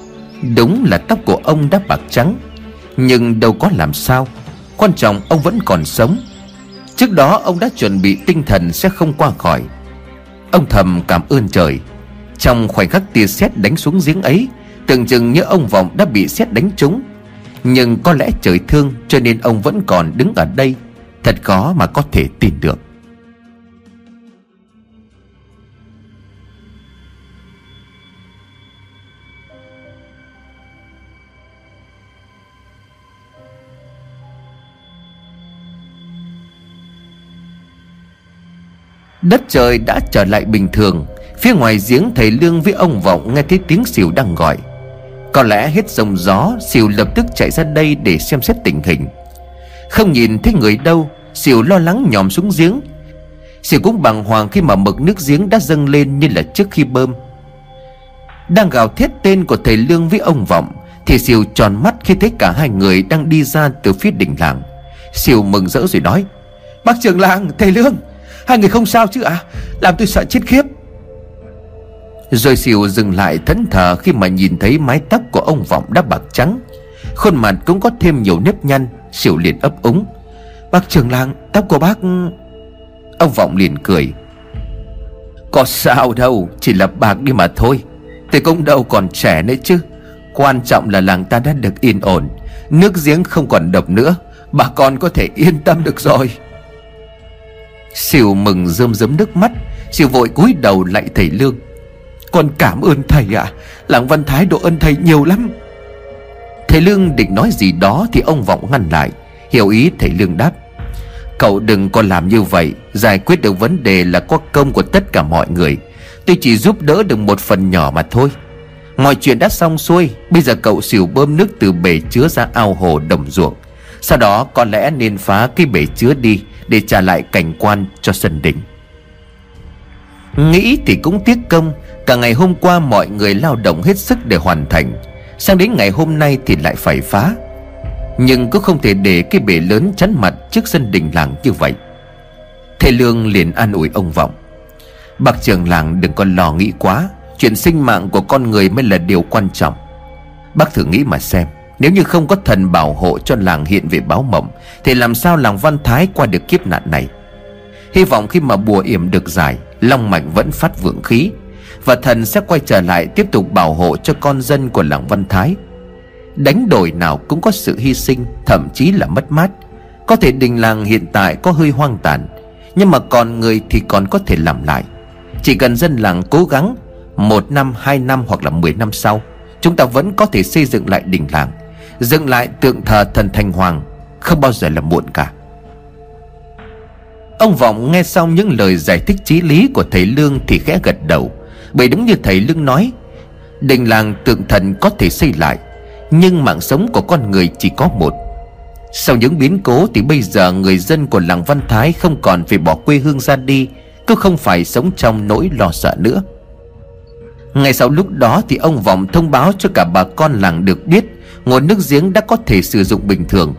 Đúng là tóc của ông đã bạc trắng. Nhưng đâu có làm sao. Quan trọng ông vẫn còn sống. Trước đó ông đã chuẩn bị tinh thần sẽ không qua khỏi. Ông thầm cảm ơn trời. Trong khoảnh khắc tia sét đánh xuống giếng ấy, Tưởng chừng như ông Vọng đã bị sét đánh trúng. Nhưng có lẽ trời thương, Cho nên ông vẫn còn đứng ở đây. Thật khó mà có thể tin được. Đất trời đã trở lại bình thường. Phía ngoài giếng thầy Lương với ông Vọng nghe thấy tiếng xỉu đang gọi. Có lẽ hết dòng gió Xỉu lập tức chạy ra đây để xem xét tình hình. Không nhìn thấy người đâu Xỉu lo lắng nhòm xuống giếng. Xỉu cũng bàng hoàng khi mà mực nước giếng đã dâng lên như là trước khi bơm. Đang gào thét tên của thầy Lương với ông Vọng Thì Xỉu tròn mắt khi thấy cả hai người đang đi ra từ phía đỉnh làng. Xỉu mừng rỡ rồi nói Bác trưởng làng, thầy Lương Hai người không sao chứ à Làm tôi sợ chết khiếp. Rồi xỉu dừng lại thẫn thờ Khi mà nhìn thấy mái tóc của ông Vọng đã bạc trắng. Khuôn mặt cũng có thêm nhiều nếp nhăn Xỉu liền ấp úng. Bác trưởng làng, tóc của bác Ông Vọng liền cười. Có sao đâu, Chỉ là bạc đi mà thôi. Tôi cũng đâu còn trẻ nữa chứ. Quan trọng là làng ta đã được yên ổn. Nước giếng không còn độc nữa. Bà con có thể yên tâm được rồi. Siêu mừng rơm rớm nước mắt Siêu vội cúi đầu lại thầy Lương. Con cảm ơn thầy ạ à, Làng Văn Thái độ ơn thầy nhiều lắm. Thầy Lương định nói gì đó Thì ông Vọng ngăn lại Hiểu ý thầy Lương đáp. Cậu đừng có làm như vậy Giải quyết được vấn đề là có công của tất cả mọi người. Tôi chỉ giúp đỡ được một phần nhỏ mà thôi. Mọi chuyện đã xong xuôi Bây giờ cậu xỉu bơm nước từ bể chứa ra ao hồ đồng ruộng. Sau đó có lẽ nên phá cái bể chứa đi để trả lại cảnh quan cho sân đỉnh. Nghĩ thì cũng tiếc công, Cả ngày hôm qua mọi người lao động hết sức để hoàn thành, Sang đến ngày hôm nay thì lại phải phá. Nhưng cũng không thể để cái bể lớn chắn mặt trước sân đình làng như vậy. Thầy Lương liền an ủi ông Vọng. Bác trưởng làng đừng có lo nghĩ quá, Chuyện sinh mạng của con người mới là điều quan trọng. Bác thử nghĩ mà xem nếu như không có thần bảo hộ cho làng hiện về báo mộng Thì làm sao làng Văn Thái qua được kiếp nạn này? Hy vọng khi mà bùa yểm được giải Long mạch vẫn phát vượng khí Và thần sẽ quay trở lại tiếp tục bảo hộ cho con dân của làng Văn Thái. Đánh đổi nào cũng có sự hy sinh Thậm chí là mất mát. Có thể đình làng hiện tại có hơi hoang tàn Nhưng mà còn người thì còn có thể làm lại. Chỉ cần dân làng cố gắng Một năm, hai năm hoặc là mười năm sau Chúng ta vẫn có thể xây dựng lại đình làng. Dựng lại tượng thờ thần Thanh Hoàng, Không bao giờ là muộn cả. Ông Vọng nghe xong những lời giải thích trí lý của thầy Lương thì khẽ gật đầu. Bởi đúng như thầy Lương nói, Đình làng tượng thần có thể xây lại, Nhưng mạng sống của con người chỉ có một. Sau những biến cố thì bây giờ người dân của làng Văn Thái không còn phải bỏ quê hương ra đi, Cứ không phải sống trong nỗi lo sợ nữa. Ngay sau lúc đó thì ông Vọng thông báo cho cả bà con làng được biết nguồn nước giếng đã có thể sử dụng bình thường.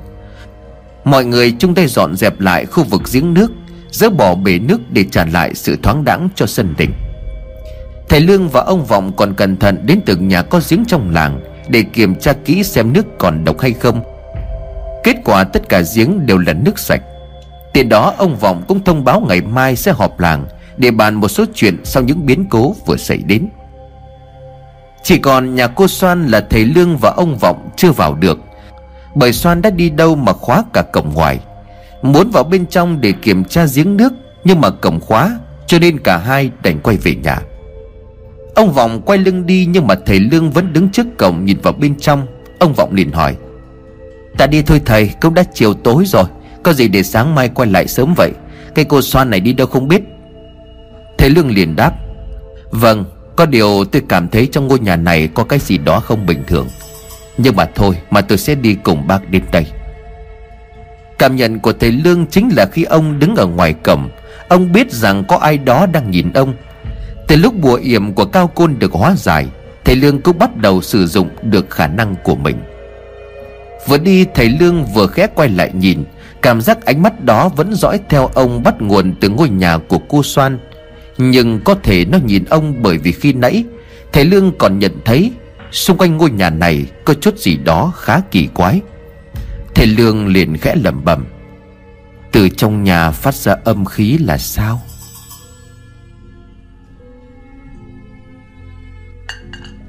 Mọi người chung tay dọn dẹp lại khu vực giếng nước, dỡ bỏ bể nước để trả lại sự thoáng đãng cho sân đình. Thầy lương và ông vọng còn cẩn thận đến từng nhà có giếng trong làng để kiểm tra kỹ xem nước còn độc hay không. Kết quả tất cả giếng đều là nước sạch. Tiện đó, ông vọng cũng thông báo ngày mai sẽ họp làng để bàn một số chuyện sau những biến cố vừa xảy đến chỉ còn nhà cô Soan là thầy Lương và ông Vọng chưa vào được. Bởi Soan đã đi đâu mà khóa cả cổng ngoài. Muốn vào bên trong để kiểm tra giếng nước, Nhưng mà cổng khóa, Cho nên cả hai đành quay về nhà. Ông Vọng quay lưng đi, Nhưng mà thầy Lương vẫn đứng trước cổng nhìn vào bên trong. Ông Vọng liền hỏi, Ta đi thôi thầy, cũng đã chiều tối rồi, Có gì để sáng mai quay lại sớm vậy? Cây cô Soan này đi đâu không biết? Thầy Lương liền đáp Vâng có điều tôi cảm thấy trong ngôi nhà này có cái gì đó không bình thường. Nhưng mà thôi, mà tôi sẽ đi cùng bác đến đây. Cảm nhận của thầy Lương chính là khi ông đứng ở ngoài cổng, Ông biết rằng có ai đó đang nhìn ông. Từ lúc bùa yểm của Cao Côn được hóa giải, Thầy Lương cũng bắt đầu sử dụng được khả năng của mình. Vừa đi, thầy Lương vừa khẽ quay lại nhìn, Cảm giác ánh mắt đó vẫn dõi theo ông bắt nguồn từ ngôi nhà của cô Soan. Nhưng có thể nó nhìn ông bởi vì khi nãy, Thầy Lương còn nhận thấy Xung quanh ngôi nhà này có chút gì đó khá kỳ quái Thầy Lương liền khẽ lẩm bẩm, Từ trong nhà phát ra âm khí là sao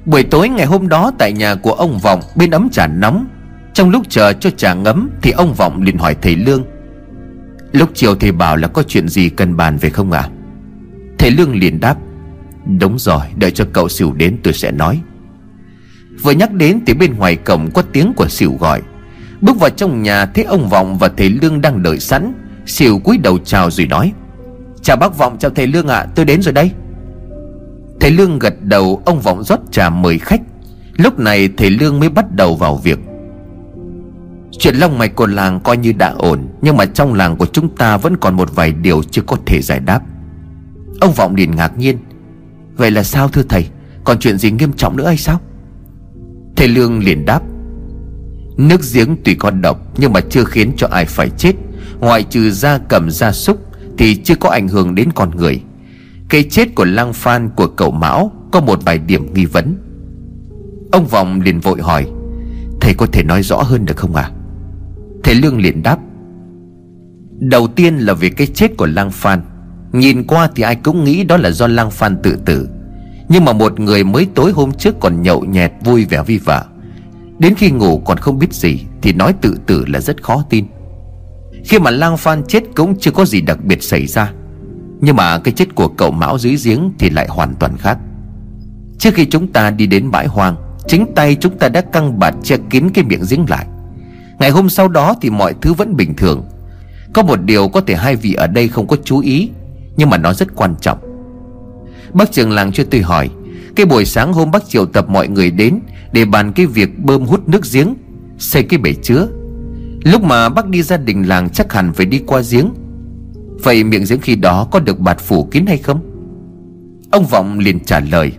Buổi tối ngày hôm đó tại nhà của ông Vọng, Bên ấm trà nóng, Trong lúc chờ cho trà ngấm Thì ông Vọng liền hỏi thầy Lương, Lúc chiều thầy bảo là có chuyện gì cần bàn về không ạ à? Thầy Lương liền đáp Đúng rồi đợi cho cậu xỉu đến tôi sẽ nói. Vừa nhắc đến thì bên ngoài cổng có tiếng của xỉu gọi. Bước vào trong nhà thấy ông Vọng và thầy Lương đang đợi sẵn. Xỉu cúi đầu chào rồi nói Chào bác Vọng chào thầy Lương ạ à, tôi đến rồi đây. Thầy Lương gật đầu Ông Vọng rót trà mời khách. Lúc này thầy Lương mới bắt đầu vào việc. Chuyện long mạch của làng coi như đã ổn Nhưng mà trong làng của chúng ta Vẫn còn một vài điều chưa có thể giải đáp. Ông Vọng liền ngạc nhiên. Vậy là sao thưa thầy? Còn chuyện gì nghiêm trọng nữa hay sao? Thầy Lương liền đáp. Nước giếng tuy có độc, Nhưng mà chưa khiến cho ai phải chết. Ngoại trừ da cầm da súc Thì chưa có ảnh hưởng đến con người. Cây chết của lang phan, của cậu Mão Có một vài điểm nghi vấn. Ông Vọng liền vội hỏi, Thầy có thể nói rõ hơn được không à Thầy Lương liền đáp, Đầu tiên là về cái chết của lang phan. Nhìn qua thì ai cũng nghĩ đó là do lang phan tự tử. Nhưng mà một người mới tối hôm trước còn nhậu nhẹt vui vẻ vi vợ Đến khi ngủ còn không biết gì Thì nói tự tử là rất khó tin. Khi mà lang phan chết cũng chưa có gì đặc biệt xảy ra. Nhưng mà cái chết của cậu Mão dưới giếng thì lại hoàn toàn khác. Trước khi chúng ta đi đến bãi hoang, Chính tay chúng ta đã căng bạt che kín cái miệng giếng lại. Ngày hôm sau đó thì mọi thứ vẫn bình thường. Có một điều có thể hai vị ở đây không có chú ý nhưng mà nó rất quan trọng. Bác trường làng cho tôi hỏi, Cái buổi sáng hôm bác triệu tập mọi người đến Để bàn cái việc bơm hút nước giếng, Xây cái bể chứa. Lúc mà bác đi ra đình làng chắc hẳn phải đi qua giếng. Vậy miệng giếng khi đó có được bạt phủ kín hay không? Ông Vọng liền trả lời,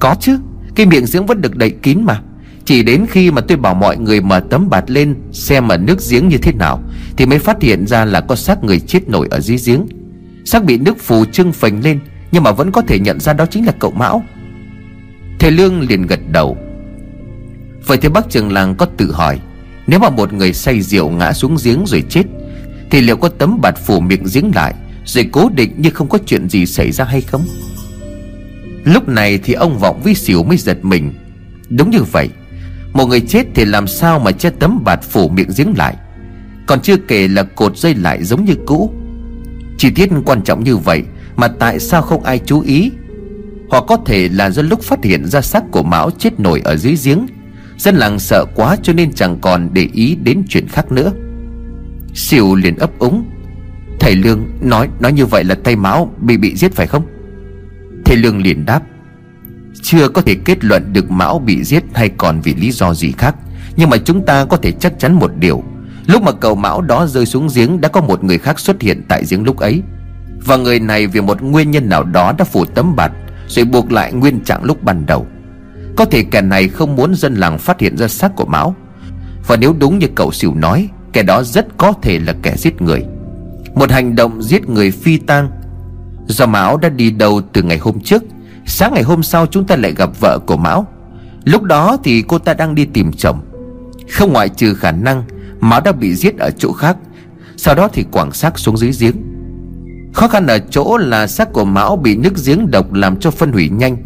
Có chứ, Cái miệng giếng vẫn được đậy kín mà. Chỉ đến khi mà tôi bảo mọi người mở tấm bạt lên Xem mà nước giếng như thế nào, Thì mới phát hiện ra là có xác người chết nổi ở dưới giếng. Xác bị nước phù trưng phình lên, Nhưng mà vẫn có thể nhận ra đó chính là cậu Mão. Thầy Lương liền gật đầu. Vậy thì bác trường làng có tự hỏi, Nếu mà một người say rượu ngã xuống giếng rồi chết, Thì liệu có tấm bạt phủ miệng giếng lại, Rồi cố định như không có chuyện gì xảy ra hay không? Lúc này thì ông Vọng với xỉu mới giật mình. Đúng như vậy, Một người chết thì làm sao mà che tấm bạt phủ miệng giếng lại? Còn chưa kể là cột dây lại giống như cũ. Chi tiết quan trọng như vậy Mà tại sao không ai chú ý? Hoặc có thể là do lúc phát hiện ra xác của Mão chết nổi ở dưới giếng, Dân làng sợ quá cho nên chẳng còn để ý đến chuyện khác nữa. Siêu liền ấp úng, Thầy Lương, nói nói như vậy là tay Mão bị bị giết phải không? Thầy Lương liền đáp, Chưa có thể kết luận được Mão bị giết hay còn vì lý do gì khác, Nhưng mà chúng ta có thể chắc chắn một điều Lúc mà cầu Mão đó rơi xuống giếng, Đã có một người khác xuất hiện tại giếng lúc ấy. Và người này vì một nguyên nhân nào đó đã phủ tấm bạt, Rồi buộc lại nguyên trạng lúc ban đầu. Có thể kẻ này không muốn dân làng phát hiện ra xác của Mão. Và nếu đúng như cậu xỉu nói, Kẻ đó rất có thể là kẻ giết người. Một hành động giết người phi tang. Do Mão đã đi đâu từ ngày hôm trước, Sáng ngày hôm sau chúng ta lại gặp vợ của Mão. Lúc đó thì cô ta đang đi tìm chồng. Không ngoại trừ khả năng Mão đã bị giết ở chỗ khác. Sau đó thì quảng xác xuống dưới giếng. Khó khăn ở chỗ là xác của Mão bị nước giếng độc làm cho phân hủy nhanh.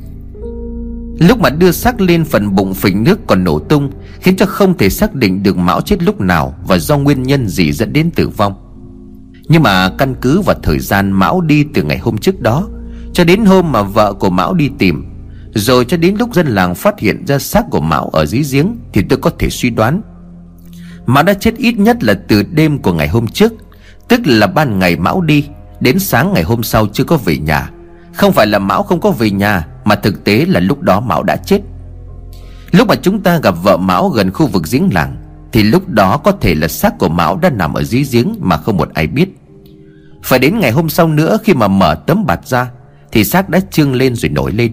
Lúc mà đưa xác lên phần bụng phình nước còn nổ tung, Khiến cho không thể xác định được Mão chết lúc nào Và do nguyên nhân gì dẫn đến tử vong. Nhưng mà căn cứ vào thời gian Mão đi từ ngày hôm trước đó, Cho đến hôm mà vợ của Mão đi tìm, Rồi cho đến lúc dân làng phát hiện ra xác của Mão ở dưới giếng, Thì tôi có thể suy đoán Mão đã chết ít nhất là từ đêm của ngày hôm trước, Tức là ban ngày Mão đi, Đến sáng ngày hôm sau chưa có về nhà. Không phải là Mão không có về nhà, Mà thực tế là lúc đó Mão đã chết. Lúc mà chúng ta gặp vợ Mão gần khu vực giếng làng, Thì lúc đó có thể là xác của Mão đã nằm ở dưới giếng Mà không một ai biết. Phải đến ngày hôm sau nữa khi mà mở tấm bạt ra, Thì xác đã trương lên rồi nổi lên.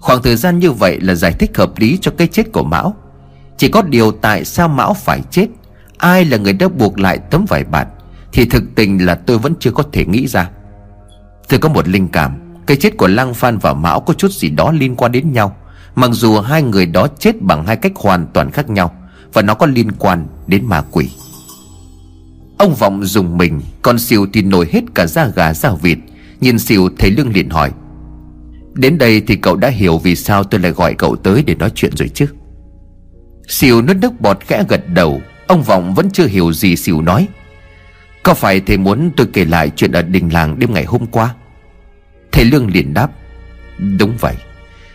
Khoảng thời gian như vậy là giải thích hợp lý cho cái chết của Mão. Chỉ có điều tại sao Mão phải chết? Ai là người đã buộc lại tấm vải bạt? Thì thực tình là tôi vẫn chưa có thể nghĩ ra. Tôi có một linh cảm. Cái chết của Lăng Phan và Mão có chút gì đó liên quan đến nhau. Mặc dù hai người đó chết bằng hai cách hoàn toàn khác nhau, Và nó có liên quan đến ma quỷ. Ông Vọng dùng mình, Còn Siêu thì nổi hết cả da gà da vịt. Nhìn Siêu thấy lương liền hỏi, Đến đây thì cậu đã hiểu vì sao tôi lại gọi cậu tới để nói chuyện rồi chứ? Siêu nuốt nước bọt khẽ gật đầu, Ông Vọng vẫn chưa hiểu gì Siêu nói. Có phải thầy muốn tôi kể lại chuyện ở đình làng đêm ngày hôm qua? Thầy Lương liền đáp. Đúng vậy.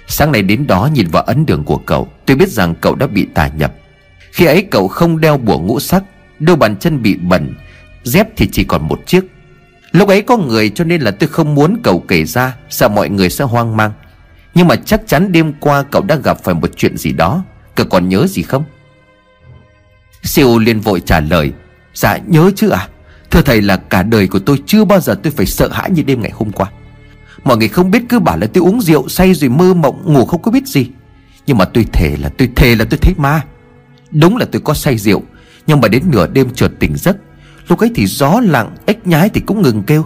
Sáng nay đến đó nhìn vào ấn đường của cậu, Tôi biết rằng cậu đã bị tà nhập. Khi ấy cậu không đeo bùa ngũ sắc, Đôi bàn chân bị bẩn, Dép thì chỉ còn một chiếc. Lúc ấy có người cho nên là tôi không muốn cậu kể ra, Sợ mọi người sẽ hoang mang. Nhưng mà chắc chắn đêm qua cậu đã gặp phải một chuyện gì đó. Cậu còn nhớ gì không? Siêu liền vội trả lời Dạ nhớ chứ à Thưa thầy là cả đời của tôi chưa bao giờ tôi phải sợ hãi như đêm ngày hôm qua. Mọi người không biết cứ bảo là tôi uống rượu say rồi mơ mộng, ngủ không có biết gì. Nhưng mà tôi thề là, tôi thề là tôi thấy ma. Đúng là tôi có say rượu, Nhưng mà đến nửa đêm chợt tỉnh giấc. Lúc ấy thì gió lặng, Ếch nhái thì cũng ngừng kêu.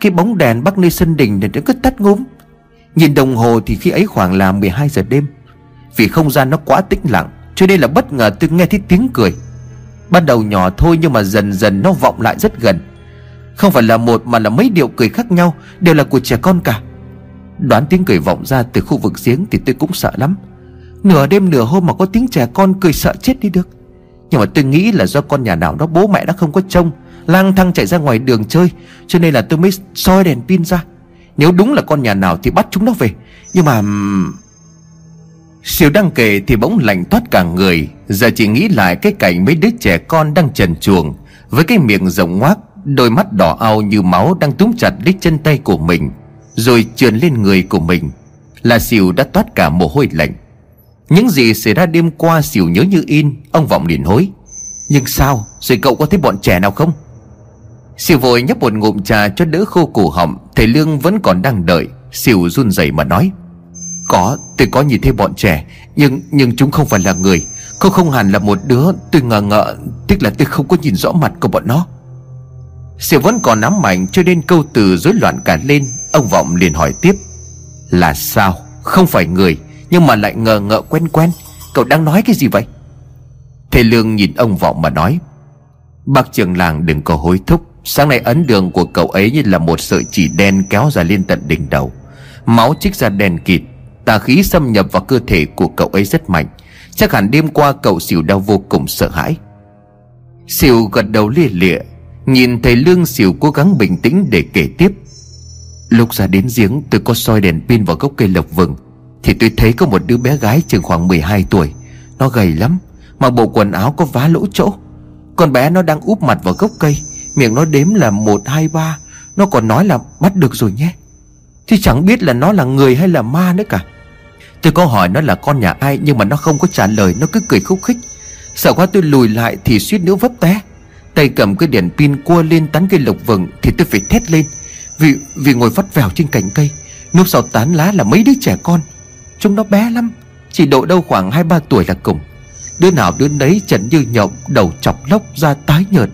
Cái bóng đèn bắc nơi sân đình này nó cứ tắt ngốm Nhìn đồng hồ thì khi ấy khoảng là 12 giờ đêm. Vì không gian nó quá tĩnh lặng, Cho nên là bất ngờ tôi nghe thấy tiếng cười. Ban đầu nhỏ thôi nhưng mà dần dần nó vọng lại rất gần. Không phải là một mà là mấy điệu cười khác nhau, Đều là của trẻ con cả. Đoán tiếng cười vọng ra từ khu vực giếng Thì tôi cũng sợ lắm. Nửa đêm nửa hôm mà có tiếng trẻ con cười sợ chết đi được. Nhưng mà tôi nghĩ là do con nhà nào đó, bố mẹ đã không có trông, Lang thang chạy ra ngoài đường chơi, Cho nên là tôi mới soi đèn pin ra. Nếu đúng là con nhà nào thì bắt chúng nó về. Nhưng mà Siêu đang kể thì bỗng lạnh toát cả người. Giờ chỉ nghĩ lại cái cảnh mấy đứa trẻ con đang trần chuồng. Với cái miệng rộng ngoác, Đôi mắt đỏ ao như máu đang túm chặt lấy chân tay của mình. Rồi trườn lên người của mình. Là Siêu đã toát cả mồ hôi lạnh. Những gì xảy ra đêm qua Siêu nhớ như in, Ông Vọng liền hối. Nhưng sao? Rồi cậu có thấy bọn trẻ nào không? Siêu vội nhấp một ngụm trà cho đỡ khô cổ họng. Thầy Lương vẫn còn đang đợi. Siêu run rẩy mà nói có tôi có nhìn thấy bọn trẻ, Nhưng nhưng chúng không phải là người. Không không hẳn là một đứa Tôi ngờ ngợ, Tức là tôi không có nhìn rõ mặt của bọn nó. Siêu vẫn còn nắm mạnh cho nên câu từ rối loạn cả lên, Ông Vọng liền hỏi tiếp. Là sao? Không phải người, Nhưng mà lại ngờ ngợ quen quen. Cậu đang nói cái gì vậy? Thầy Lương nhìn ông Vọng mà nói. Bác trường làng đừng có hối thúc. Sáng nay ấn đường của cậu ấy như là một sợi chỉ đen kéo ra lên tận đỉnh đầu. Máu trích ra đen kịt Tà khí xâm nhập vào cơ thể của cậu ấy rất mạnh. Chắc hẳn đêm qua cậu xỉu đau vô cùng sợ hãi. Xỉu gật đầu lia lịa Nhìn thầy Lương xỉu cố gắng bình tĩnh để kể tiếp. Lúc ra đến giếng tôi có soi đèn pin vào gốc cây lộc vừng Thì tôi thấy có một đứa bé gái chừng khoảng 12 tuổi. Nó gầy lắm Mặc bộ quần áo có vá lỗ chỗ. Con bé nó đang úp mặt vào gốc cây Miệng nó đếm là 1, 2, 3 Nó còn nói là bắt được rồi nhé. Thì chẳng biết là nó là người hay là ma nữa cả. Tôi có hỏi nó là con nhà ai, Nhưng mà nó không có trả lời, Nó cứ cười khúc khích. Sợ quá tôi lùi lại thì suýt nữa vấp té. Tay cầm cái đèn pin cua lên tán cây lộc vừng Thì tôi phải thét lên. Vì vì ngồi vắt vẻo trên cành cây Núp sau tán lá là mấy đứa trẻ con. Chúng nó bé lắm, Chỉ độ đâu khoảng 2-3 tuổi là cùng. Đứa nào đứa nấy trần như nhộng, Đầu chọc lóc, da tái nhợt.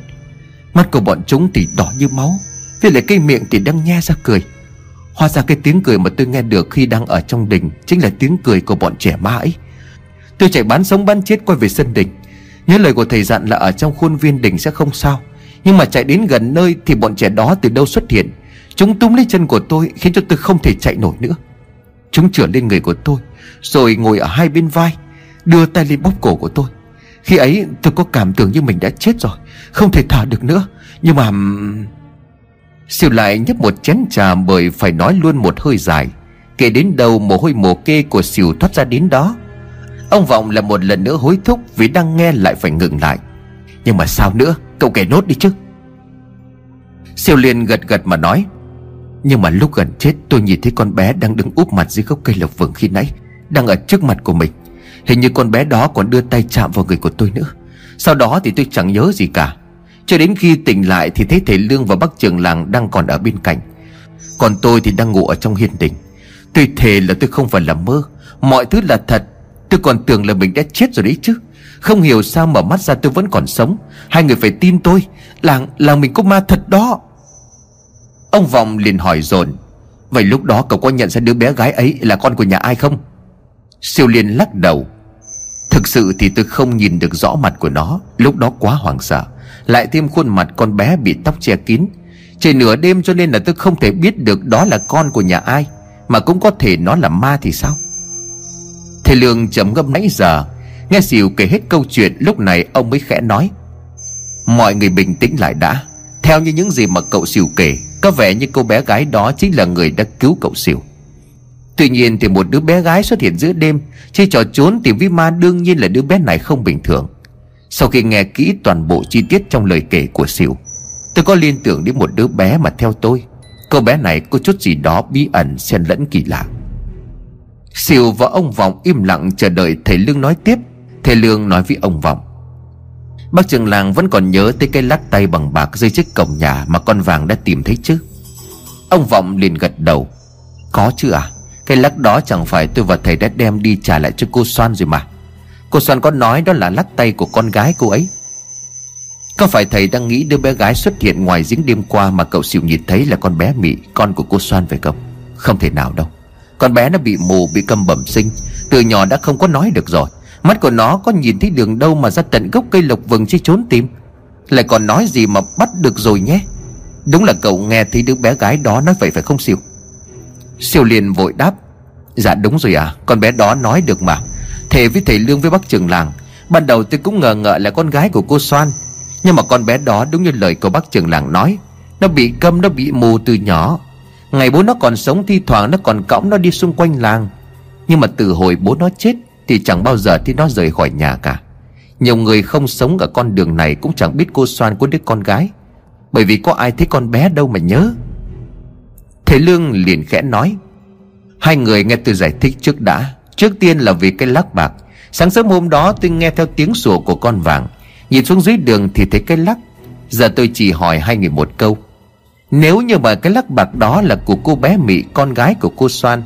Mắt của bọn chúng thì đỏ như máu, Với lại cây miệng thì đang nhe ra cười. Hóa ra cái tiếng cười mà tôi nghe được khi đang ở trong đình Chính là tiếng cười của bọn trẻ ma ấy. Tôi chạy bán sống bán chết quay về sân đình. Nhớ lời của thầy dặn là ở trong khuôn viên đình sẽ không sao. Nhưng mà chạy đến gần nơi thì bọn trẻ đó từ đâu xuất hiện? Chúng túm lấy chân của tôi, khiến cho tôi không thể chạy nổi nữa. Chúng trở lên người của tôi, Rồi ngồi ở hai bên vai, Đưa tay lên bóp cổ của tôi. Khi ấy tôi có cảm tưởng như mình đã chết rồi, Không thể thở được nữa. Nhưng mà Siêu lại nhấp một chén trà bởi phải nói luôn một hơi dài. Kể đến đầu mồ hôi mồ kê của Siêu thoát ra đến đó, Ông Vọng là một lần nữa hối thúc vì đang nghe lại phải ngừng lại. Nhưng mà sao nữa? Cậu kể nốt đi chứ. Siêu liền gật gật mà nói, Nhưng mà lúc gần chết, tôi nhìn thấy con bé đang đứng úp mặt dưới gốc cây lộc vừng khi nãy, Đang ở trước mặt của mình. Hình như con bé đó còn đưa tay chạm vào người của tôi nữa. Sau đó thì tôi chẳng nhớ gì cả. Cho đến khi tỉnh lại thì thấy thầy Lương và bác trưởng làng đang còn ở bên cạnh. Còn tôi thì đang ngủ ở trong hiên đình. Tôi thề là tôi không phải là mơ. Mọi thứ là thật. Tôi còn tưởng là mình đã chết rồi đấy chứ. Không hiểu sao mở mắt ra tôi vẫn còn sống. Hai người phải tin tôi. Làng, làng mình có ma thật đó. Ông Vọng liền hỏi dồn. Vậy lúc đó cậu có nhận ra đứa bé gái ấy là con của nhà ai không? Siêu liên lắc đầu. Thực sự thì tôi không nhìn được rõ mặt của nó. Lúc đó quá hoảng sợ. Lại thêm khuôn mặt con bé bị tóc che kín. Trời nửa đêm cho nên là tôi không thể biết được đó là con của nhà ai, Mà cũng có thể nó là ma thì sao? Thầy Lương chấm ngâm nãy giờ, Nghe xỉu kể hết câu chuyện, Lúc này ông mới khẽ nói, Mọi người bình tĩnh lại đã. Theo như những gì mà cậu xỉu kể, Có vẻ như cô bé gái đó chính là người đã cứu cậu xỉu Tuy nhiên thì một đứa bé gái xuất hiện giữa đêm, Chơi trò trốn tìm với ma đương nhiên là đứa bé này không bình thường. Sau khi nghe kỹ toàn bộ chi tiết trong lời kể của xỉu Tôi có liên tưởng đến một đứa bé mà theo tôi. Cô bé này có chút gì đó bí ẩn xen lẫn kỳ lạ. Siêu và ông Vọng im lặng chờ đợi thầy Lương nói tiếp. Thầy Lương nói với ông Vọng, Bác trường làng vẫn còn nhớ tới cái lắc tay bằng bạc dưới chiếc cổng nhà mà con vàng đã tìm thấy chứ? Ông Vọng liền gật đầu, Có chứ à Cái lắc đó chẳng phải tôi và thầy đã đem đi trả lại cho cô Soan rồi mà. Cô Soan có nói đó là lắc tay của con gái cô ấy. Có phải thầy đang nghĩ đứa bé gái xuất hiện ngoài giếng đêm qua Mà cậu xỉu nhìn thấy là con bé Mị, Con của cô Soan phải không? Không thể nào đâu. Con bé nó bị mù, bị câm bẩm sinh. Từ nhỏ đã không có nói được rồi. Mắt của nó có nhìn thấy đường đâu mà ra tận gốc cây lộc vừng chứ trốn tìm. Lại còn nói gì mà bắt được rồi nhé? Đúng là cậu nghe thấy đứa bé gái đó nói vậy phải không Siêu Siêu liền vội đáp. Dạ đúng rồi à Con bé đó nói được mà. Thề với thầy Lương với bác trường làng. Ban đầu tôi cũng ngờ ngợ là con gái của cô Soan. Nhưng mà con bé đó đúng như lời của bác trường làng nói, Nó bị câm nó bị mù từ nhỏ. Ngày bố nó còn sống thi thoảng nó còn cõng nó đi xung quanh làng. Nhưng mà từ hồi bố nó chết Thì chẳng bao giờ thì nó rời khỏi nhà cả. Nhiều người không sống ở con đường này Cũng chẳng biết cô Soan có đứa con gái. Bởi vì có ai thấy con bé đâu mà nhớ. Thầy Lương liền khẽ nói, Hai người nghe tôi giải thích trước đã. Trước tiên là vì cái lắc bạc. Sáng sớm hôm đó tôi nghe theo tiếng sủa của con vàng. Nhìn xuống dưới đường thì thấy cái lắc. Giờ tôi chỉ hỏi hai người một câu. Nếu như mà cái lắc bạc đó là của cô bé mỹ, Con gái của cô Soan,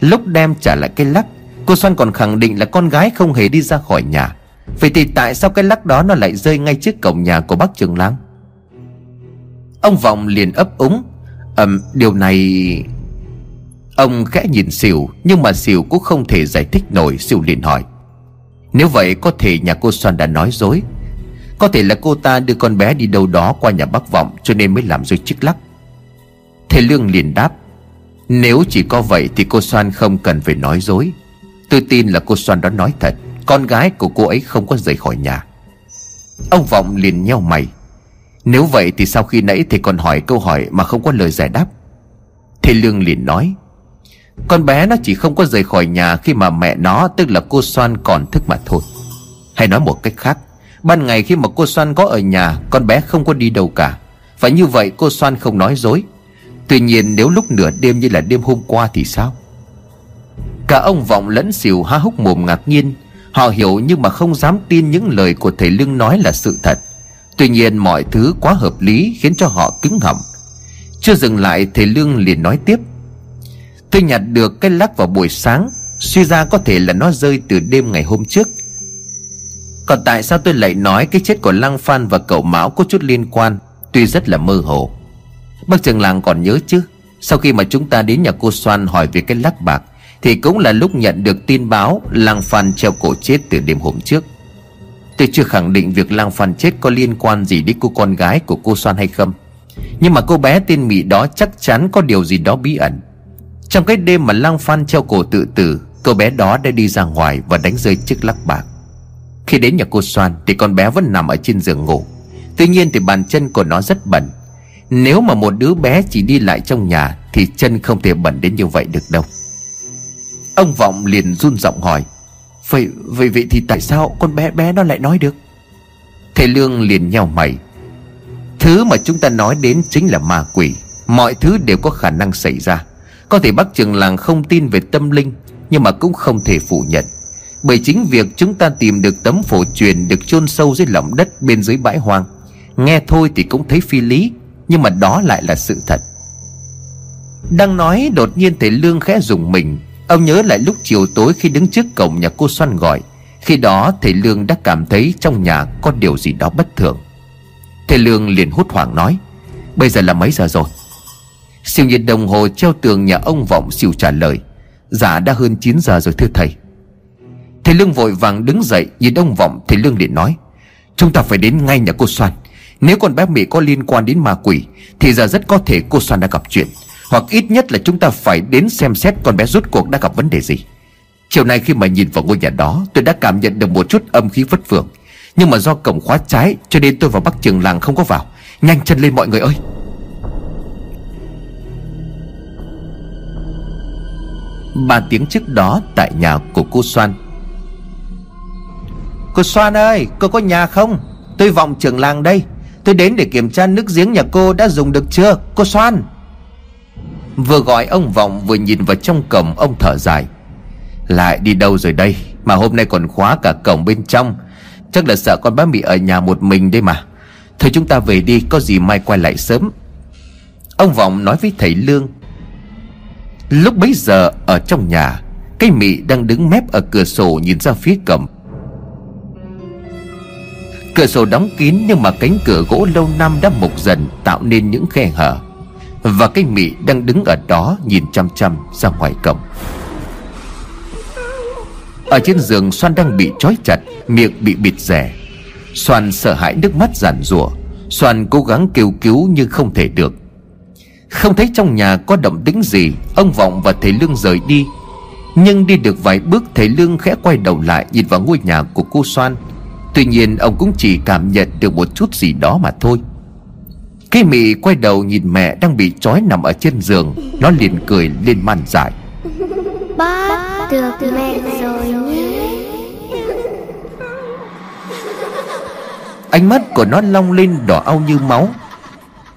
Lúc đem trả lại cái lắc, Cô Soan còn khẳng định là con gái không hề đi ra khỏi nhà. Vậy thì tại sao cái lắc đó nó lại rơi ngay trước cổng nhà của bác Trường Lang? Ông Vọng liền ấp úng. Ừm, điều này Ông khẽ nhìn xỉu Nhưng mà xỉu cũng không thể giải thích nổi Xỉu liền hỏi. Nếu vậy, có thể nhà cô Soan đã nói dối. Có thể là cô ta đưa con bé đi đâu đó Qua nhà bác Vọng, cho nên mới làm rơi chiếc lắc. Thầy Lương liền đáp. Nếu chỉ có vậy thì cô Soan không cần phải nói dối. Tôi tin là cô Soan đó nói thật. Con gái của cô ấy không có rời khỏi nhà. Ông Vọng liền nheo mày. Nếu vậy thì sau khi nãy thầy còn hỏi câu hỏi Mà không có lời giải đáp? Thầy Lương liền nói. Con bé nó chỉ không có rời khỏi nhà Khi mà mẹ nó, tức là cô Soan, còn thức mà thôi. Hay nói một cách khác, Ban ngày khi mà cô Soan có ở nhà, Con bé không có đi đâu cả. Và như vậy cô Soan không nói dối. Tuy nhiên nếu lúc nửa đêm như là đêm hôm qua thì sao? Cả ông Vọng lẫn xỉu há hốc mồm ngạc nhiên. Họ hiểu nhưng mà không dám tin những lời của thầy Lương nói là sự thật. Tuy nhiên mọi thứ quá hợp lý khiến cho họ cứng họng. Chưa dừng lại, thầy Lương liền nói tiếp. Tôi nhặt được cái lắc vào buổi sáng, Suy ra có thể là nó rơi từ đêm ngày hôm trước. Còn tại sao tôi lại nói cái chết của Lăng Phan và cậu Mão có chút liên quan? Tuy rất là mơ hồ. Bác trường làng còn nhớ chứ? Sau khi mà chúng ta đến nhà cô Soan hỏi về cái lắc bạc, Thì cũng là lúc nhận được tin báo Lăng Phan treo cổ chết từ đêm hôm trước. Tôi chưa khẳng định việc Lăng Phan chết có liên quan gì đến cô con gái của cô Soan hay không. Nhưng mà cô bé tên Mỹ đó chắc chắn có điều gì đó bí ẩn. Trong cái đêm mà lang Phan treo cổ tự tử Cô bé đó đã đi ra ngoài và đánh rơi chiếc lắc bạc. Khi đến nhà cô Soan thì con bé vẫn nằm ở trên giường ngủ. Tuy nhiên thì bàn chân của nó rất bẩn. Nếu mà một đứa bé chỉ đi lại trong nhà Thì chân không thể bẩn đến như vậy được đâu. Ông Vọng liền run giọng hỏi Vậy, vậy vậy thì tại sao con bé bé nó lại nói được? Thầy Lương liền nhau mày Thứ mà chúng ta nói đến chính là ma quỷ. Mọi thứ đều có khả năng xảy ra. Có thể bác trường làng không tin về tâm linh, Nhưng mà cũng không thể phủ nhận. Bởi chính việc chúng ta tìm được tấm phổ truyền Được chôn sâu dưới lòng đất bên dưới bãi hoang. Nghe thôi thì cũng thấy phi lý, Nhưng mà đó lại là sự thật. Đang nói, đột nhiên thầy Lương khẽ dùng mình. Ông nhớ lại lúc chiều tối khi đứng trước cổng nhà cô Xoan gọi. Khi đó, thầy Lương đã cảm thấy trong nhà có điều gì đó bất thường. Thầy Lương liền hốt hoảng nói, Bây giờ là mấy giờ rồi? Siêu nhiệt đồng hồ treo tường nhà ông Vọng siêu trả lời. Dạ đã hơn 9 giờ rồi thưa thầy. Thầy Lương vội vàng đứng dậy Nhìn ông Vọng thầy Lương liền nói. Chúng ta phải đến ngay nhà cô Soan. Nếu con bé Mỹ có liên quan đến ma quỷ Thì giờ rất có thể cô Soan đã gặp chuyện. Hoặc ít nhất là chúng ta phải đến xem xét con bé rút cuộc đã gặp vấn đề gì. Chiều nay khi mà nhìn vào ngôi nhà đó Tôi đã cảm nhận được một chút âm khí vất vưởng, Nhưng mà do cổng khóa trái Cho nên tôi và bác trường làng không có vào. Nhanh chân lên mọi người ơi. Ba tiếng trước đó tại nhà của cô Soan. Cô Soan ơi, cô có nhà không? Tôi vọng trưởng làng đây. Tôi đến để kiểm tra nước giếng nhà cô đã dùng được chưa, Cô Soan? Vừa gọi ông Vọng vừa nhìn vào trong cổng, Ông thở dài. Lại đi đâu rồi đây? Mà hôm nay còn khóa cả cổng bên trong. Chắc là sợ con bác bị ở nhà một mình đây mà. Thôi chúng ta về đi, Có gì mai quay lại sớm. Ông Vọng nói với thầy Lương. Lúc bấy giờ ở trong nhà Cây mị đang đứng mép ở cửa sổ nhìn ra phía cầm. Cửa sổ đóng kín nhưng mà cánh cửa gỗ lâu năm đã mục dần tạo nên những khe hở. Và cây mị đang đứng ở đó nhìn chăm chăm ra ngoài cổng Ở trên giường Xoan đang bị trói chặt, Miệng bị bịt rẻ. Xoan sợ hãi nước mắt giản rủa Xoan cố gắng kêu cứu nhưng không thể được. Không thấy trong nhà có động tĩnh gì Ông Vọng và thầy Lương rời đi. Nhưng đi được vài bước thầy Lương khẽ quay đầu lại Nhìn vào ngôi nhà của cô Xoan Tuy nhiên ông cũng chỉ cảm nhận được một chút gì đó mà thôi. Cái mị quay đầu nhìn mẹ đang bị trói nằm ở trên giường Nó liền cười lên man dại. Bác được mẹ rồi nhé. Ánh mắt của nó long lên đỏ au như máu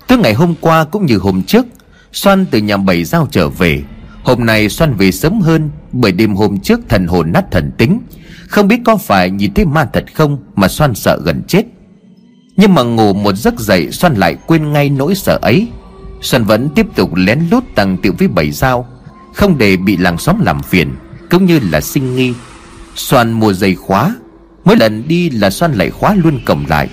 Tới ngày hôm qua cũng như hôm trước Xoan từ nhà bảy giao trở về. Hôm nay Xoan về sớm hơn, Bởi đêm hôm trước thần hồn nát thần tính. Không biết có phải nhìn thấy ma thật không Mà Xoan sợ gần chết. Nhưng mà ngủ một giấc dậy Xoan lại quên ngay nỗi sợ ấy. Xoan vẫn tiếp tục lén lút tăng tiểu với bảy giao, Không để bị làng xóm làm phiền, Cũng như là sinh nghi. Xoan mua giày khóa, Mỗi lần đi là Xoan lại khóa luôn cổng lại.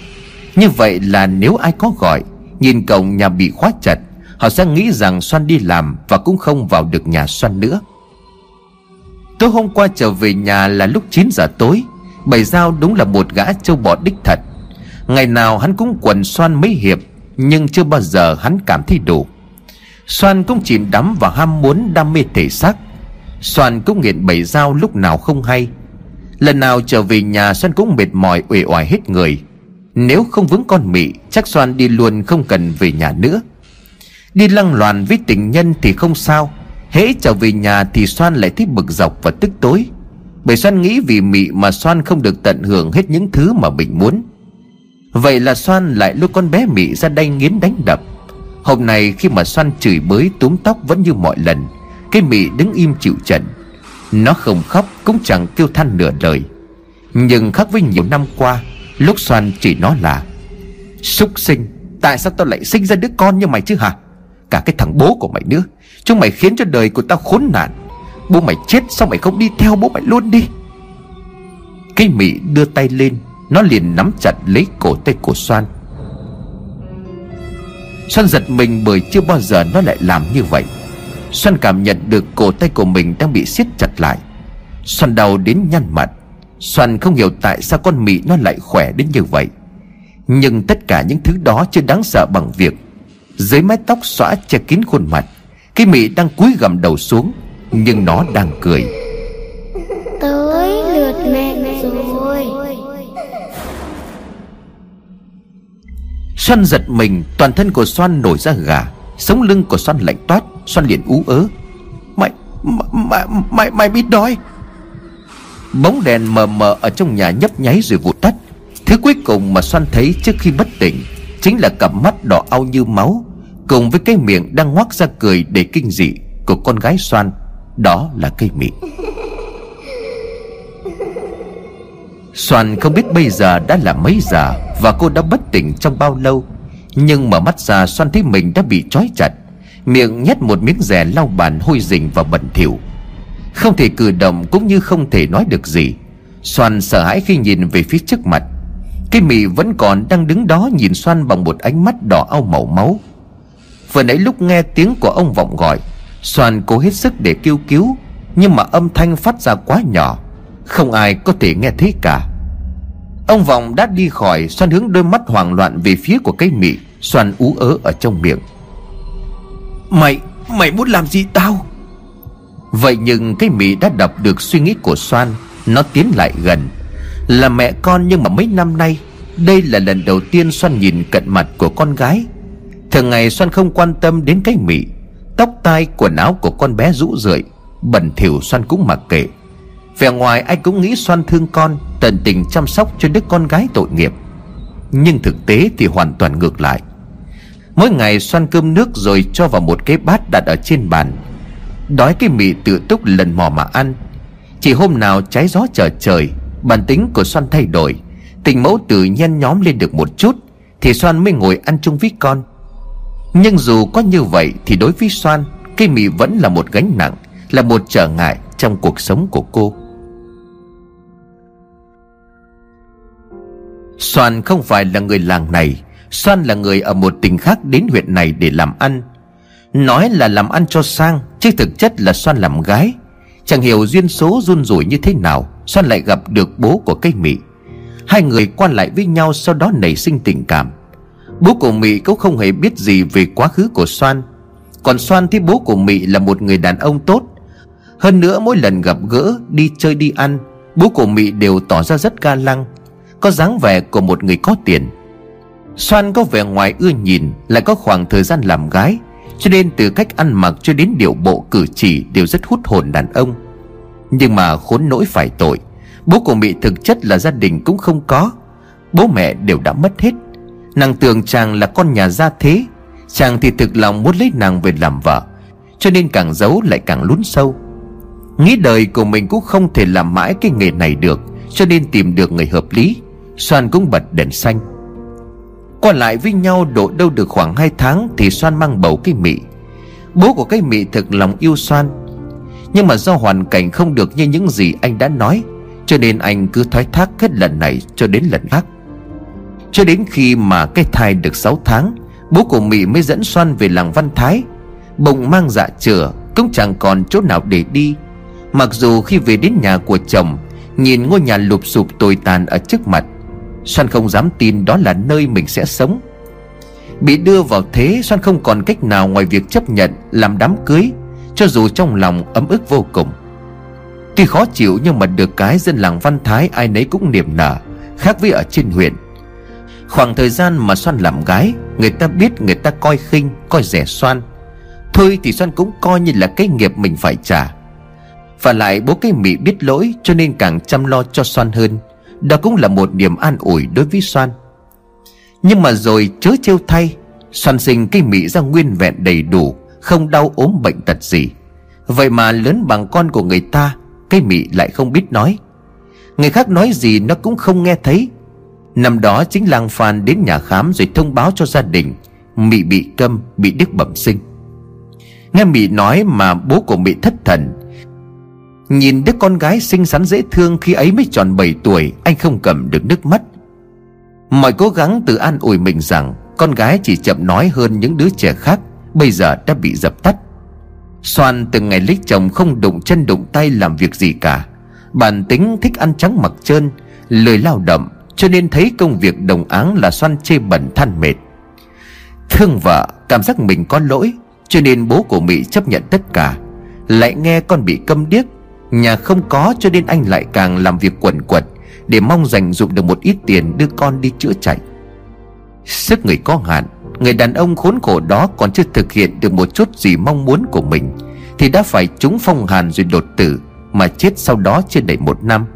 Như vậy là nếu ai có gọi Nhìn cổng nhà bị khóa chặt, Họ sẽ nghĩ rằng Xoan đi làm Và cũng không vào được nhà Xoan nữa. Tối hôm qua trở về nhà là lúc 9 giờ tối Bảy Giao đúng là một gã châu bò đích thật. Ngày nào hắn cũng quần Xoan mấy hiệp, Nhưng chưa bao giờ hắn cảm thấy đủ. Xoan cũng chìm đắm và ham muốn đam mê thể xác. Xoan cũng nghiện bảy dao lúc nào không hay. Lần nào trở về nhà Xoan cũng mệt mỏi, uể oải hết người. Nếu không vướng con mị, Chắc Xoan đi luôn không cần về nhà nữa. Đi lăng loàn với tình nhân thì không sao. Hễ trở về nhà thì Xoan lại thích bực dọc và tức tối. Bởi Xoan nghĩ vì mị mà Xoan không được tận hưởng hết những thứ mà mình muốn. Vậy là Xoan lại lôi con bé mị ra đây nghiến đánh đập. Hôm nay khi mà Xoan chửi bới túm tóc vẫn như mọi lần, Cái mị đứng im chịu trận. Nó không khóc cũng chẳng kêu than nửa lời. Nhưng khác với nhiều năm qua Lúc Xoan chỉ nó là, Súc sinh, Tại sao tao lại sinh ra đứa con như mày chứ hả? Cả cái thằng bố của mày nữa, Chúng mày khiến cho đời của tao khốn nạn. Bố mày chết sao mày không đi theo bố mày luôn đi? Cái mị đưa tay lên, Nó liền nắm chặt lấy cổ tay của Xoan. Xoan giật mình bởi chưa bao giờ nó lại làm như vậy. Xoan cảm nhận được cổ tay của mình đang bị siết chặt lại. Xoan đau đến nhăn mặt. Xoan không hiểu tại sao con mị nó lại khỏe đến như vậy. Nhưng tất cả những thứ đó chưa đáng sợ bằng việc Dưới mái tóc xõa che kín khuôn mặt Cái mị đang cúi gầm đầu xuống Nhưng nó đang cười. Tới lượt mẹ rồi. Xoan giật mình Toàn thân của Xoan nổi ra gà Sống lưng của Xoan lạnh toát Xoan liền ú ớ. Mày Mày Mày, mày biết đói Bóng đèn mờ mờ ở trong nhà nhấp nháy rồi vụt tắt. Thứ cuối cùng mà Xoan thấy trước khi bất tỉnh Chính là cặp mắt đỏ au như máu, Cùng với cái miệng đang ngoác ra cười để kinh dị Của con gái Xoan Đó là cây mị Soàn không biết bây giờ đã là mấy giờ Và cô đã bất tỉnh trong bao lâu, Nhưng mở mắt ra Soan thấy mình đã bị trói chặt, Miệng nhét một miếng rẻ lau bàn hôi rình và bẩn thỉu. Không thể cử động cũng như không thể nói được gì. Soan sợ hãi khi nhìn về phía trước mặt. Cái mị vẫn còn đang đứng đó nhìn Soan bằng một ánh mắt đỏ au màu máu. Vừa nãy lúc nghe tiếng của ông vọng gọi Soan cố hết sức để kêu cứu Nhưng mà âm thanh phát ra quá nhỏ Không ai có thể nghe thấy cả. Ông vọng đã đi khỏi Soan hướng đôi mắt hoảng loạn về phía của cây mị. Soan ú ớ ở trong miệng. Mày, mày muốn làm gì tao? Vậy nhưng cái mị đã đọc được suy nghĩ của Soan, Nó tiến lại gần. Là mẹ con nhưng mà mấy năm nay, Đây là lần đầu tiên Soan nhìn cận mặt của con gái. Thường ngày Soan không quan tâm đến cái mị Tóc tai, quần áo của con bé rũ rượi, Bẩn thỉu Soan cũng mặc kệ. Vẻ ngoài ai cũng nghĩ Soan thương con, Tận tình chăm sóc cho đứa con gái tội nghiệp. Nhưng thực tế thì hoàn toàn ngược lại. Mỗi ngày xoan cơm nước rồi cho vào một cái bát đặt ở trên bàn. Đói cái mị tự túc lần mò mà ăn. Chỉ hôm nào trái gió trở trời Bản tính của xoan thay đổi. Tình mẫu tự nhen nhóm lên được một chút Thì xoan mới ngồi ăn chung với con. Nhưng dù có như vậy Thì đối với xoan, Cây mị vẫn là một gánh nặng Là một trở ngại trong cuộc sống của cô. Soan không phải là người làng này Soan là người ở một tỉnh khác đến huyện này để làm ăn. Nói là làm ăn cho sang Chứ thực chất là xoan làm gái. Chẳng hiểu duyên số run rủi như thế nào xoan lại gặp được bố của cây mị. Hai người quan lại với nhau Sau đó nảy sinh tình cảm. Bố của Mị cũng không hề biết gì về quá khứ của xoan, Còn xoan thì bố của Mị là một người đàn ông tốt. Hơn nữa mỗi lần gặp gỡ Đi chơi đi ăn Bố của Mị đều tỏ ra rất ga lăng Có dáng vẻ của một người có tiền. Xoan có vẻ ngoài ưa nhìn Lại có khoảng thời gian làm gái. Cho nên từ cách ăn mặc cho đến điệu bộ, cử chỉ Đều rất hút hồn đàn ông. Nhưng mà khốn nỗi phải tội, Bố của Mỹ thực chất là gia đình cũng không có. Bố mẹ đều đã mất hết. Nàng tưởng chàng là con nhà gia thế, Chàng thì thực lòng muốn lấy nàng về làm vợ, Cho nên càng giấu lại càng lún sâu. Nghĩ đời của mình cũng không thể làm mãi cái nghề này được, Cho nên tìm được người hợp lý, Soan cũng bật đèn xanh qua lại với nhau độ đâu được khoảng 2 tháng Thì Soan mang bầu cái mị. Bố của cái mị thực lòng yêu Soan. Nhưng mà do hoàn cảnh không được như những gì anh đã nói, Cho nên anh cứ thoái thác hết lần này cho đến lần khác. Cho đến khi mà cái thai được 6 tháng, Bố của Mị mới dẫn Soan về làng Văn Thái. Bụng mang dạ chửa Cũng chẳng còn chỗ nào để đi. Mặc dù khi về đến nhà của chồng, Nhìn ngôi nhà lụp sụp tồi tàn ở trước mặt Xoan không dám tin đó là nơi mình sẽ sống. Bị đưa vào thế, xoan không còn cách nào ngoài việc chấp nhận, Làm đám cưới, Cho dù trong lòng ấm ức vô cùng. Tuy khó chịu nhưng mà được cái dân làng Văn Thái ai nấy cũng niềm nở, Khác với ở trên huyện. Khoảng thời gian mà xoan làm gái, Người ta biết người ta coi khinh, Coi rẻ xoan. Thôi thì xoan cũng coi như là cái nghiệp mình phải trả. Và lại bố cái mị biết lỗi, Cho nên càng chăm lo cho xoan hơn đó cũng là một niềm an ủi đối với Soan. Nhưng mà rồi chớ trêu thay Soan sinh cây mị ra nguyên vẹn đầy đủ Không đau ốm bệnh tật gì. Vậy mà lớn bằng con của người ta Cây mị lại không biết nói. Người khác nói gì nó cũng không nghe thấy. Năm đó chính làng Phan đến nhà khám Rồi thông báo cho gia đình Mị bị câm, bị đức bẩm sinh. Nghe Mị nói mà bố của Mị thất thần Nhìn đứa con gái xinh xắn dễ thương khi ấy mới tròn 7 tuổi, Anh không cầm được nước mắt. Mọi cố gắng tự an ủi mình rằng Con gái chỉ chậm nói hơn những đứa trẻ khác, Bây giờ đã bị dập tắt. Soan từng ngày lấy chồng không đụng chân đụng tay làm việc gì cả. Bản tính thích ăn trắng mặc trơn, Lười lao động, Cho nên thấy công việc đồng áng là Soan chê bẩn than mệt. Thương vợ, cảm giác mình có lỗi, Cho nên bố của Mỹ chấp nhận tất cả. Lại nghe con bị câm điếc Nhà không có cho nên anh lại càng làm việc quẩn quật Để mong dành dụng được một ít tiền đưa con đi chữa chạy. Sức người có hạn, Người đàn ông khốn khổ đó còn chưa thực hiện được một chút gì mong muốn của mình, Thì đã phải trúng phong hàn rồi đột tử, Mà chết sau đó chưa đầy một năm.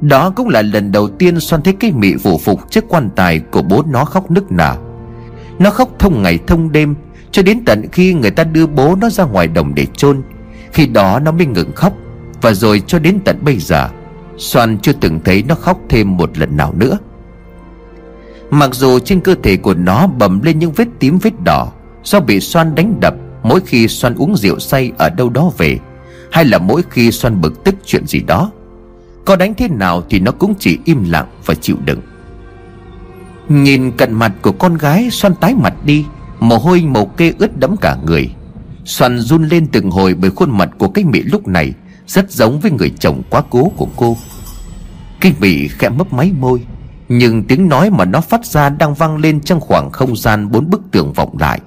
Đó cũng là lần đầu tiên Xoan thấy cái mị vụ phục trước quan tài của bố nó khóc nức nở. Nó khóc thông ngày thông đêm, Cho đến tận khi người ta đưa bố nó ra ngoài đồng để chôn, Khi đó nó mới ngừng khóc và rồi cho đến tận bây giờ, Soan chưa từng thấy nó khóc thêm một lần nào nữa. Mặc dù trên cơ thể của nó bầm lên những vết tím vết đỏ Do bị Soan đánh đập Mỗi khi Soan uống rượu say ở đâu đó về, Hay là mỗi khi Soan bực tức chuyện gì đó, Có đánh thế nào thì nó cũng chỉ im lặng và chịu đựng. Nhìn cận mặt của con gái, Soan tái mặt đi, Mồ hôi màu kê ướt đẫm cả người. Soan run lên từng hồi bởi khuôn mặt của cái mị lúc này rất giống với người chồng quá cố của cô. Kinh bị khẽ mấp máy môi, Nhưng tiếng nói mà nó phát ra đang vang lên trong khoảng không gian bốn bức tường vọng lại.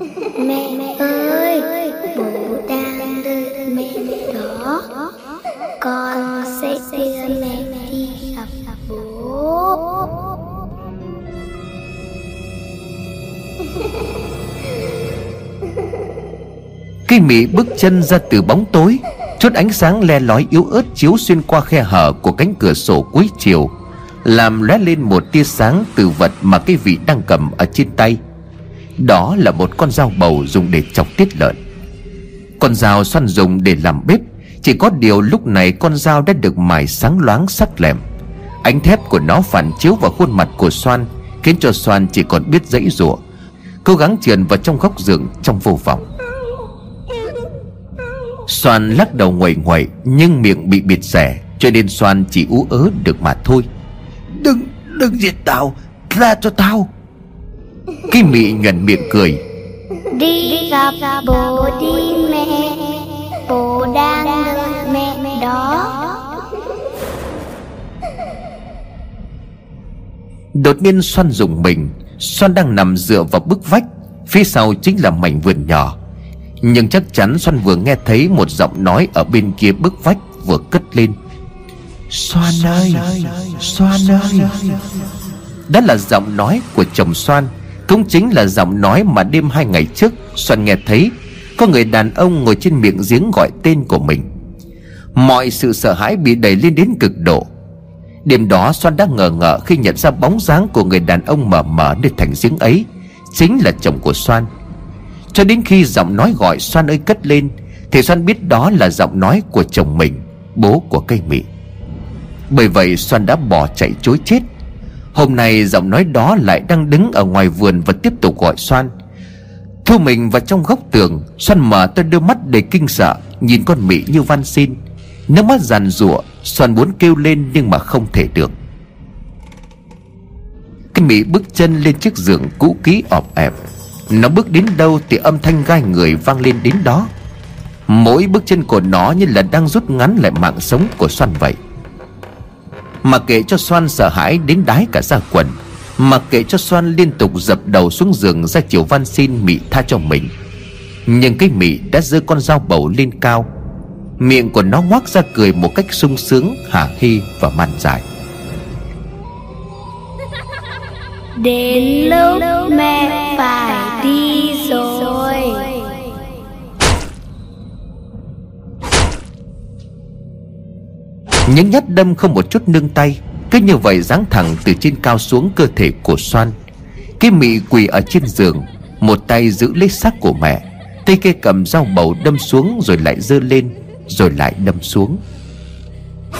Cây mị bước chân ra từ bóng tối Chút ánh sáng le lói yếu ớt chiếu xuyên qua khe hở của cánh cửa sổ cuối chiều Làm lóe lên một tia sáng từ vật mà cái vị đang cầm ở trên tay. Đó là một con dao bầu dùng để chọc tiết lợn. Con dao xoăn dùng để làm bếp Chỉ có điều lúc này con dao đã được mài sáng loáng sắc lẹm. Ánh thép của nó phản chiếu vào khuôn mặt của xoan, Khiến cho xoan chỉ còn biết dãy rủa Cố gắng trườn vào trong góc giường trong vô vọng. Soan lắc đầu ngoẩy ngoẩy Nhưng miệng bị bịt rẻ Cho nên Soan chỉ ú ớ được mà thôi. Đừng, đừng giết tao Tha cho tao. Cái mị nhuận miệng cười. Đi gặp bố đi mẹ Bố đang đợi mẹ đó. Đột nhiên Soan dùng mình Soan đang nằm dựa vào bức vách Phía sau chính là mảnh vườn nhỏ Nhưng chắc chắn Soan vừa nghe thấy Một giọng nói ở bên kia bức vách Vừa cất lên. Xoan ơi Xoan ơi. Đó là giọng nói của chồng Soan. Cũng chính là giọng nói mà đêm hai ngày trước Soan nghe thấy. Có người đàn ông ngồi trên miệng giếng gọi tên của mình. Mọi sự sợ hãi bị đẩy lên đến cực độ. Đêm đó Soan đã ngờ ngợ khi nhận ra bóng dáng của người đàn ông mờ mờ nơi thành giếng ấy. Chính là chồng của Soan cho đến khi giọng nói gọi xoan ơi cất lên, Thì xoan biết đó là giọng nói của chồng mình, Bố của cây mị. Bởi vậy xoan đã bỏ chạy chối chết. Hôm nay giọng nói đó lại đang đứng ở ngoài vườn và tiếp tục gọi xoan. Thu mình vào trong góc tường, xoan mở to đôi mắt đầy kinh sợ, Nhìn con mị như van xin. Nước mắt giàn rủa xoan muốn kêu lên nhưng mà không thể được. Cái mị bước chân lên chiếc giường cũ kỹ ọp ẹp. Nó bước đến đâu thì âm thanh gai người vang lên đến đó. Mỗi bước chân của nó như là đang rút ngắn lại mạng sống của Soan vậy. Mà kệ cho Soan sợ hãi đến đái cả ra quần, Mà kệ cho Soan liên tục dập đầu xuống giường ra chiều van xin mị tha cho mình. Nhưng cái mị đã giơ con dao bầu lên cao. Miệng của nó ngoác ra cười một cách sung sướng Hả hi và man dại. Đến lúc mẹ phải Những nhát đâm không một chút nương tay, Cứ như vậy giáng thẳng từ trên cao xuống cơ thể của Soan. Cái mị quỳ ở trên giường, Một tay giữ lấy xác của mẹ, Tay kia cầm dao bầu đâm xuống rồi lại giơ lên, Rồi lại đâm xuống.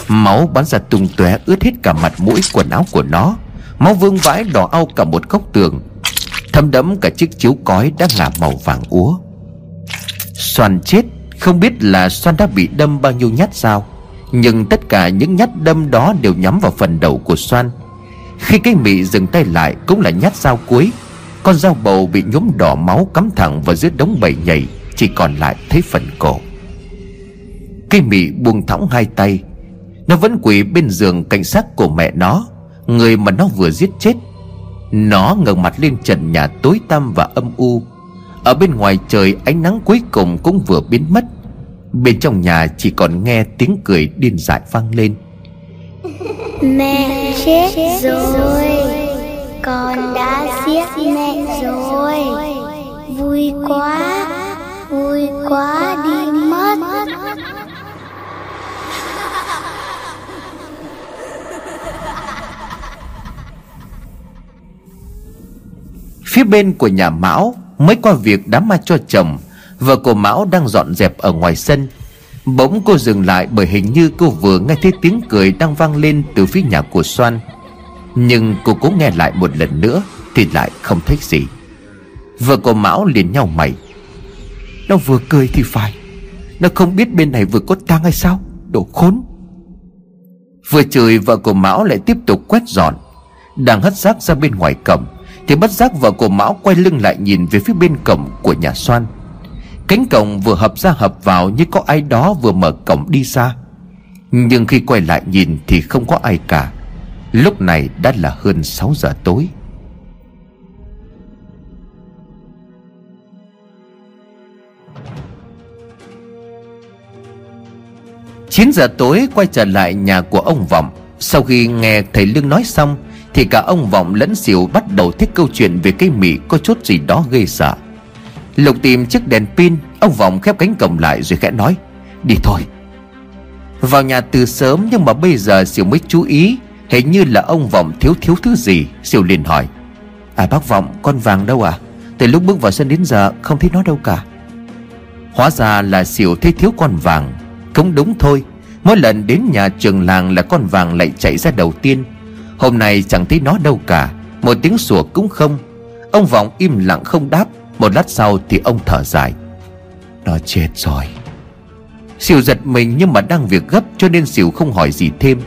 Máu bắn ra tung tóe ướt hết cả mặt mũi quần áo của nó. Máu vương vãi đỏ au cả một góc tường. Thấm đẫm cả chiếc chiếu cói đã ngả màu vàng úa. Soan chết, Không biết là Soan đã bị đâm bao nhiêu nhát dao. Nhưng tất cả những nhát đâm đó đều nhắm vào phần đầu của Soan. Khi cái mị dừng tay lại cũng là nhát dao cuối. Con dao bầu bị nhuốm đỏ máu cắm thẳng vào giữa đống bầy nhảy Chỉ còn lại thấy phần cổ. Cây mị buông thõng hai tay. Nó vẫn quỳ bên giường cảnh sát của mẹ nó, Người mà nó vừa giết chết. Nó ngẩng mặt lên trần nhà tối tăm và âm u. Ở bên ngoài trời, ánh nắng cuối cùng cũng vừa biến mất. Bên trong nhà chỉ còn nghe tiếng cười điên dại vang lên. Mẹ chết rồi Con đã giết mẹ rồi. Vui quá Vui quá đi mất. Phía bên của nhà Mão Mới qua việc đám ma cho chồng Vợ của Mão đang dọn dẹp ở ngoài sân. Bỗng cô dừng lại bởi hình như cô vừa nghe thấy tiếng cười đang vang lên từ phía nhà của Soan. Nhưng cô cố nghe lại một lần nữa Thì lại không thấy gì. Vợ của Mão liền nhau mày. Nó vừa cười thì phải. Nó không biết bên này vừa có tang hay sao? Đồ khốn. Vừa chửi, vợ của Mão lại tiếp tục quét dọn. Đang hất rác ra bên ngoài cổng, Thì bất giác vợ của Mão quay lưng lại nhìn về phía bên cổng của nhà Soan. Cánh cổng vừa hợp ra hợp vào như có ai đó vừa mở cổng đi xa Nhưng khi quay lại nhìn thì không có ai cả. Lúc này đã là hơn 6 giờ tối. Chín giờ tối quay trở lại nhà của ông Vọng. Sau khi nghe thầy Lương nói xong, Thì cả ông Vọng lẫn xỉu bắt đầu thích câu chuyện về cây mị có chút gì đó gây sợ. Lục tìm chiếc đèn pin, Ông Vọng khép cánh cổng lại rồi khẽ nói, Đi thôi. Vào nhà từ sớm nhưng mà bây giờ Siêu mới chú ý, Hình như là ông Vọng thiếu thiếu thứ gì, Siêu liền hỏi À bác Vọng, con vàng đâu à? Từ lúc bước vào sân đến giờ, không thấy nó đâu cả. Hóa ra là Siêu thấy thiếu con vàng. Cũng đúng thôi, Mỗi lần đến nhà trường làng là con vàng lại chạy ra đầu tiên. Hôm nay chẳng thấy nó đâu cả, Một tiếng sủa cũng không. Ông Vọng im lặng không đáp. Một lát sau thì ông thở dài. Nó chết rồi. Sỉu giật mình nhưng mà đang việc gấp Cho nên Sỉu không hỏi gì thêm.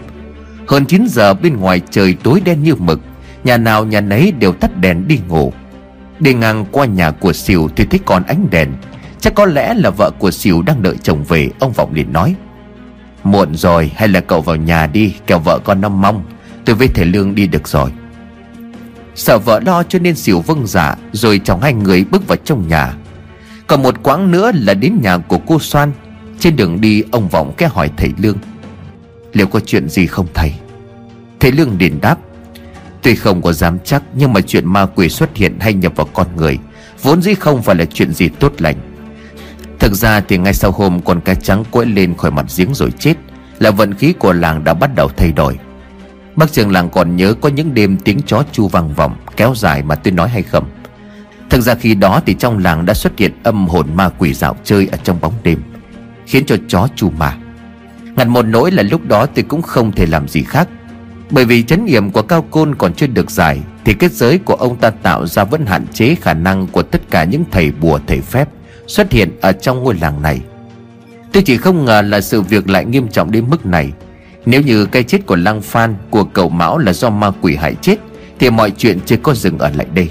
Hơn 9 giờ bên ngoài trời tối đen như mực, Nhà nào nhà nấy đều tắt đèn đi ngủ. Đi ngang qua nhà của Sỉu thì thấy còn ánh đèn. Chắc có lẽ là vợ của Sỉu đang đợi chồng về, Ông Vọng liền nói. Muộn rồi, hay là cậu vào nhà đi, Kẻo vợ con nó mong. Tôi với thể Lương đi được rồi. Sợ vợ lo cho nên xỉu vâng dạ Rồi chồng hai người bước vào trong nhà. Còn một quãng nữa là đến nhà của cô Soan. Trên đường đi, ông Vọng cái hỏi thầy Lương, Liệu có chuyện gì không thầy? Thầy Lương liền đáp, Tuy không có dám chắc, Nhưng mà chuyện ma quỷ xuất hiện hay nhập vào con người, Vốn dĩ không phải là chuyện gì tốt lành. Thực ra thì ngay sau hôm con cá trắng quẫy lên khỏi mặt giếng rồi chết, Là vận khí của làng đã bắt đầu thay đổi. Bác trường làng còn nhớ có những đêm tiếng chó chu vang vọng, Kéo dài mà tôi nói hay không. Thực ra khi đó thì trong làng đã xuất hiện âm hồn ma quỷ dạo chơi ở trong bóng đêm, Khiến cho chó chu mà Ngặt một nỗi là lúc đó tôi cũng không thể làm gì khác. Bởi vì chấn nghiệm của cao côn còn chưa được giải, Thì kết giới của ông ta tạo ra vẫn hạn chế khả năng của tất cả những thầy bùa, thầy phép xuất hiện ở trong ngôi làng này. Tôi chỉ không ngờ là sự việc lại nghiêm trọng đến mức này. Nếu như cái chết của Lăng Phan, Của cậu Mão là do ma quỷ hại chết, Thì mọi chuyện chưa có dừng ở lại đây.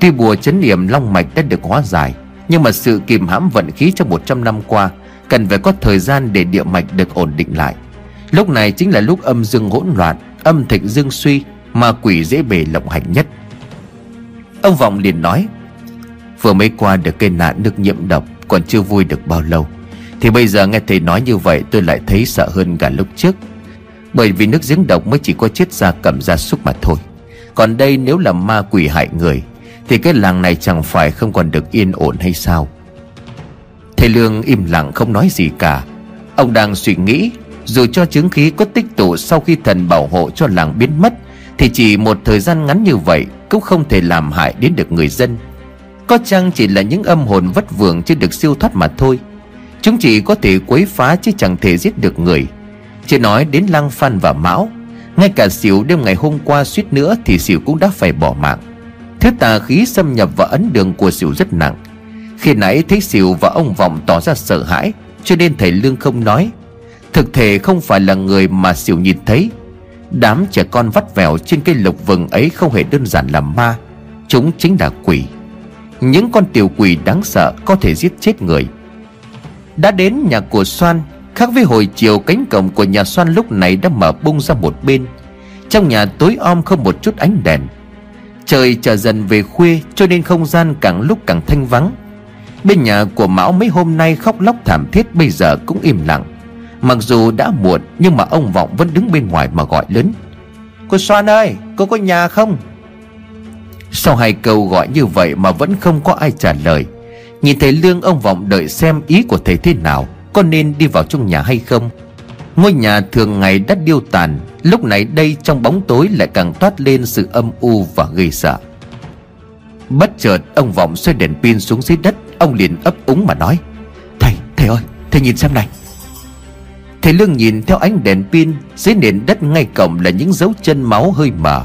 Tuy bùa chấn niệm long mạch đã được hóa giải, Nhưng mà sự kìm hãm vận khí trong 100 năm qua Cần phải có thời gian để địa mạch được ổn định lại. Lúc này chính là lúc âm dương hỗn loạn, Âm thịnh dương suy, Ma quỷ dễ bề lộng hành nhất. Ông Vọng liền nói, Vừa mới qua được cây nạn nước nhiễm độc, Còn chưa vui được bao lâu. Thì bây giờ nghe thầy nói như vậy, tôi lại thấy sợ hơn cả lúc trước. Bởi vì nước giếng độc mới chỉ có chết ra cầm ra súc mà thôi. Còn đây nếu là ma quỷ hại người, Thì cái làng này chẳng phải không còn được yên ổn hay sao? Thầy Lương im lặng không nói gì cả. Ông đang suy nghĩ, Dù cho chứng khí có tích tụ sau khi thần bảo hộ cho làng biến mất, Thì chỉ một thời gian ngắn như vậy Cũng không thể làm hại đến được người dân. Có chăng chỉ là những âm hồn vất vưởng chưa được siêu thoát mà thôi? Chúng chỉ có thể quấy phá chứ chẳng thể giết được người. Chưa nói đến Lăng Phan và Mão, Ngay cả xỉu đêm ngày hôm qua suýt nữa Thì xỉu cũng đã phải bỏ mạng. Thứ tà khí xâm nhập vào ấn đường của xỉu rất nặng. Khi nãy thấy xỉu và ông Vọng tỏ ra sợ hãi, Cho nên thầy Lương không nói. Thực thể không phải là người mà xỉu nhìn thấy. Đám trẻ con vắt vẻo trên cây lục vừng ấy không hề đơn giản là ma, Chúng chính là quỷ. Những con tiểu quỷ đáng sợ có thể giết chết người. Đã đến nhà của Soan, Khác với hồi chiều cánh cổng của nhà Soan lúc này đã mở bung ra một bên. Trong nhà tối om không một chút ánh đèn. Trời trở dần về khuya, cho nên không gian càng lúc càng thanh vắng. Bên nhà của Mão mấy hôm nay khóc lóc thảm thiết bây giờ cũng im lặng. Mặc dù đã muộn, nhưng mà ông Vọng vẫn đứng bên ngoài mà gọi lớn. Cô Soan ơi, cô có nhà không? Sau hai câu gọi như vậy mà vẫn không có ai trả lời. Nhìn thấy Lương ông Vọng đợi xem ý của thầy thế nào Có nên đi vào trong nhà hay không? Ngôi nhà thường ngày đã điêu tàn Lúc này đây trong bóng tối lại càng toát lên sự âm u và gây sợ. Bất chợt ông Vọng xoay đèn pin xuống dưới đất Ông liền ấp úng mà nói Thầy, thầy ơi, thầy nhìn xem này. Thầy Lương nhìn theo ánh đèn pin Dưới nền đất ngay cổng là những dấu chân máu hơi mờ.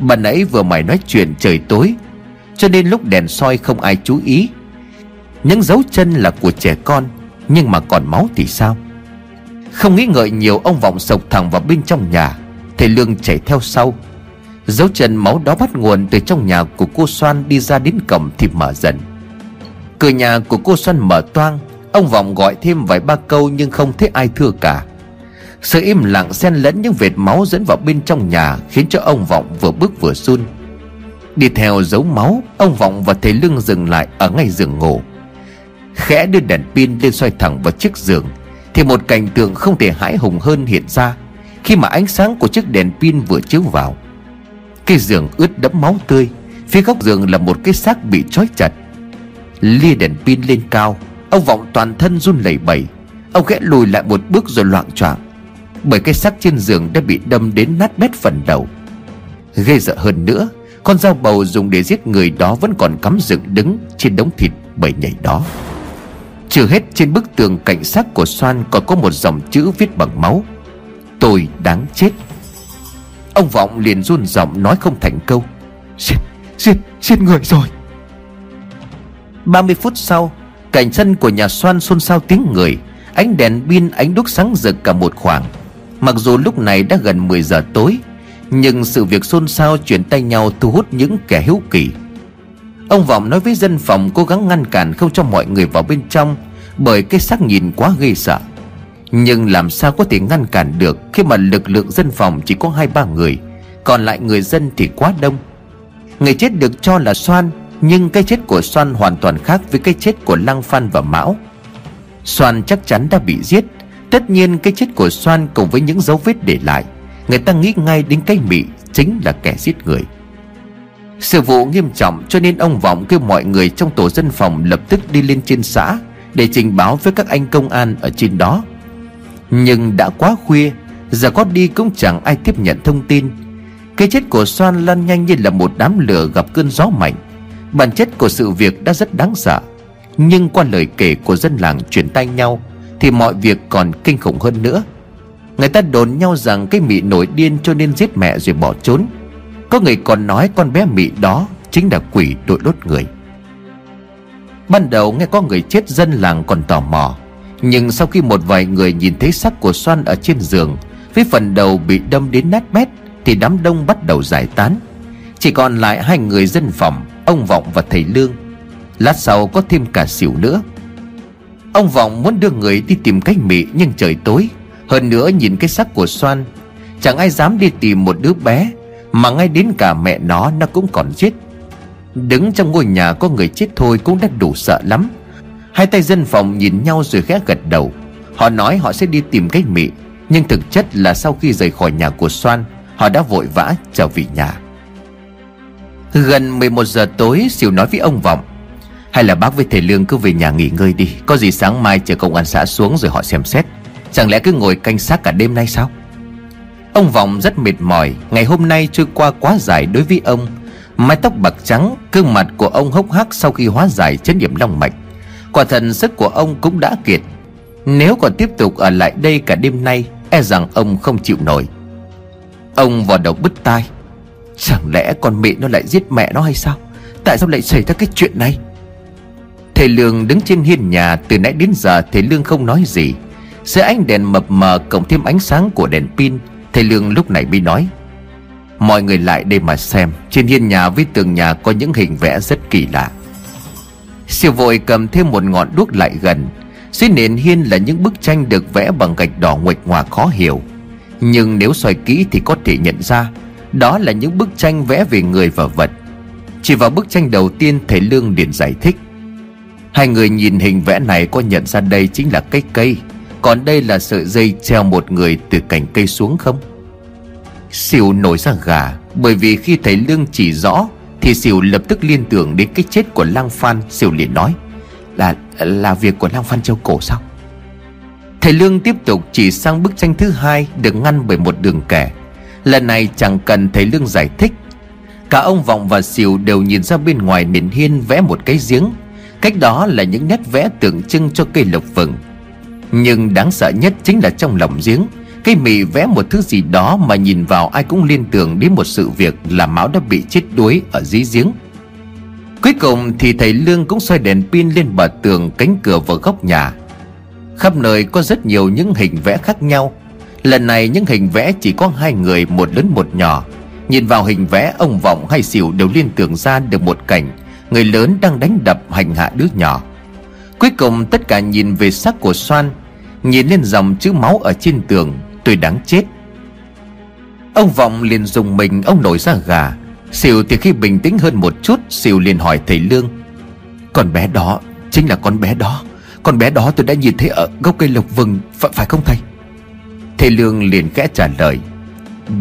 Bà nãy vừa mày nói chuyện trời tối Cho nên lúc đèn soi không ai chú ý những dấu chân là của trẻ con, Nhưng mà còn máu thì sao? Không nghĩ ngợi nhiều, ông Vọng sộc thẳng vào bên trong nhà, Thầy Lương chạy theo sau. Dấu chân máu đó bắt nguồn từ trong nhà của cô Soan đi ra đến cổng thì mở dần. Cửa nhà của cô Soan mở toang, Ông Vọng gọi thêm vài ba câu nhưng không thấy ai thưa cả. Sự im lặng xen lẫn những vệt máu dẫn vào bên trong nhà Khiến cho ông Vọng vừa bước vừa run. Đi theo dấu máu, Ông Vọng và thầy Lương dừng lại ở ngay giường ngủ. Khẽ đưa đèn pin lên xoay thẳng vào chiếc giường, Thì một cảnh tượng không thể hãi hùng hơn hiện ra Khi mà ánh sáng của chiếc đèn pin vừa chiếu vào. Cái giường ướt đẫm máu tươi, Phía góc giường là một cái xác bị trói chặt. Lia đèn pin lên cao, Ông Vọng toàn thân run lẩy bẩy. Ông khẽ lùi lại một bước rồi loạn choạng, Bởi cái xác trên giường đã bị đâm đến nát bét phần đầu. Ghê sợ hơn nữa, Con dao bầu dùng để giết người đó vẫn còn cắm dựng đứng Trên đống thịt bầy nhảy đó. Chưa hết trên bức tường cảnh sát của Soan Còn có một dòng chữ viết bằng máu. Tôi đáng chết. Ông Vọng liền run giọng nói không thành câu. Giết, giết, giết người rồi. 30 phút sau Cảnh sân của nhà Soan xôn xao tiếng người. Ánh đèn pin ánh đuốc sáng rực cả một khoảng. Mặc dù lúc này đã gần 10 giờ tối Nhưng sự việc xôn xao chuyển tay nhau thu hút những kẻ hiếu kỳ. Ông Vọng nói với dân phòng cố gắng ngăn cản không cho mọi người vào bên trong bởi cái xác nhìn quá ghê sợ. Nhưng làm sao có thể ngăn cản được Khi mà lực lượng dân phòng chỉ có hai ba người, Còn lại người dân thì quá đông. Người chết được cho là Soan, nhưng cái chết của Soan hoàn toàn khác với cái chết của Lăng Phan và Mão. Soan chắc chắn đã bị giết. Tất nhiên cái chết của Soan cùng với những dấu vết để lại, Người ta nghĩ ngay đến cái mị chính là kẻ giết người. Sự vụ nghiêm trọng cho nên ông Vọng kêu mọi người trong tổ dân phòng lập tức đi lên trên xã. Để trình báo với các anh công an ở trên đó. Nhưng đã quá khuya, Giờ có đi cũng chẳng ai tiếp nhận thông tin. Cái chết của Soan lan nhanh như là một đám lửa gặp cơn gió mạnh. Bản chất của sự việc đã rất đáng sợ. Nhưng qua lời kể của dân làng truyền tay nhau, Thì mọi việc còn kinh khủng hơn nữa. Người ta đồn nhau rằng cái mị nổi điên cho nên giết mẹ rồi bỏ trốn. Có người còn nói con bé mị đó Chính là quỷ đội đốt người. Ban đầu nghe có người chết dân làng còn tò mò, Nhưng sau khi một vài người nhìn thấy xác của xoan ở trên giường, Với phần đầu bị đâm đến nát bét Thì đám đông bắt đầu giải tán. Chỉ còn lại hai người dân phòng, Ông Vọng và thầy Lương. Lát sau có thêm cả xỉu nữa. Ông Vọng muốn đưa người đi tìm cách mị Nhưng trời tối. Hơn nữa nhìn cái xác của xoan Chẳng ai dám đi tìm một đứa bé, Mà ngay đến cả mẹ nó nó cũng còn chết. Đứng trong ngôi nhà có người chết thôi cũng đã đủ sợ lắm. Hai tay dân phòng nhìn nhau rồi khẽ gật đầu. Họ nói họ sẽ đi tìm cách mị, Nhưng thực chất là sau khi rời khỏi nhà của Soan, Họ đã vội vã trở về nhà. Gần 11 giờ tối, Siêu nói với ông Vọng, Hay là bác với thầy Lương cứ về nhà nghỉ ngơi đi, Có gì sáng mai chờ công an xã xuống rồi họ xem xét. Chẳng lẽ cứ ngồi canh xác cả đêm nay sao? Ông Vọng rất mệt mỏi, Ngày hôm nay trôi qua quá dài đối với ông Mái tóc bạc trắng, Gương mặt của ông hốc hác sau khi hóa giải chấn điểm long mạch. Quả thần sức của ông cũng đã kiệt. Nếu còn tiếp tục ở lại đây cả đêm nay E rằng ông không chịu nổi. Ông vào đầu bứt tai. Chẳng lẽ con mẹ nó lại giết mẹ nó hay sao? Tại sao lại xảy ra cái chuyện này? Thầy Lương đứng trên hiên nhà Từ nãy đến giờ, thầy Lương không nói gì. Giữa ánh đèn mập mờ cộng thêm ánh sáng của đèn pin, Thầy Lương lúc này mới nói Mọi người lại đây mà xem. Trên hiên nhà với tường nhà có những hình vẽ rất kỳ lạ. Siêu vội cầm thêm một ngọn đuốc lại gần. Dưới nền hiên là những bức tranh được vẽ bằng gạch đỏ nguệch ngoạc khó hiểu. Nhưng nếu soi kỹ thì có thể nhận ra, đó là những bức tranh vẽ về người và vật. Chỉ vào bức tranh đầu tiên, thầy Lương liền giải thích. Hai người nhìn hình vẽ này có nhận ra đây chính là cây cây. Còn đây là sợi dây treo một người từ cành cây xuống không? Sỉu nổi ra gà, Bởi vì khi thầy Lương chỉ rõ, Thì Sỉu lập tức liên tưởng đến cái chết của Lang Phan. Sỉu liền nói, Là là việc của Lang Phan treo cổ sao? Thầy Lương tiếp tục chỉ sang bức tranh thứ hai Được ngăn bởi một đường kẻ. Lần này chẳng cần thầy Lương giải thích. Cả ông Vọng và Sìu đều nhìn ra bên ngoài nền hiên vẽ một cái giếng. Cách đó là những nét vẽ tượng trưng cho cây lộc vừng. Nhưng đáng sợ nhất chính là trong lòng giếng. Cây mì vẽ một thứ gì đó mà nhìn vào ai cũng liên tưởng đến một sự việc là Mão đã bị chết đuối ở dưới giếng. Cuối cùng thì thầy Lương cũng xoay đèn pin lên bờ tường cánh cửa vào góc nhà. Khắp nơi có rất nhiều những hình vẽ khác nhau. Lần này những hình vẽ chỉ có hai người, một lớn một nhỏ. Nhìn vào hình vẽ, ông Vọng hay Xỉu đều liên tưởng ra được một cảnh Người lớn đang đánh đập hành hạ đứa nhỏ. Cuối cùng tất cả nhìn về xác của Soan, Nhìn lên dòng chữ máu ở trên tường. Tôi đáng chết. Ông Vọng liền dùng mình ông nổi ra gà. Xỉu thì khi bình tĩnh hơn một chút Xỉu liền hỏi thầy Lương Con bé đó chính là con bé đó. Con bé đó tôi đã nhìn thấy ở gốc cây lộc vừng Phải, phải không thầy? Thầy Lương liền khẽ trả lời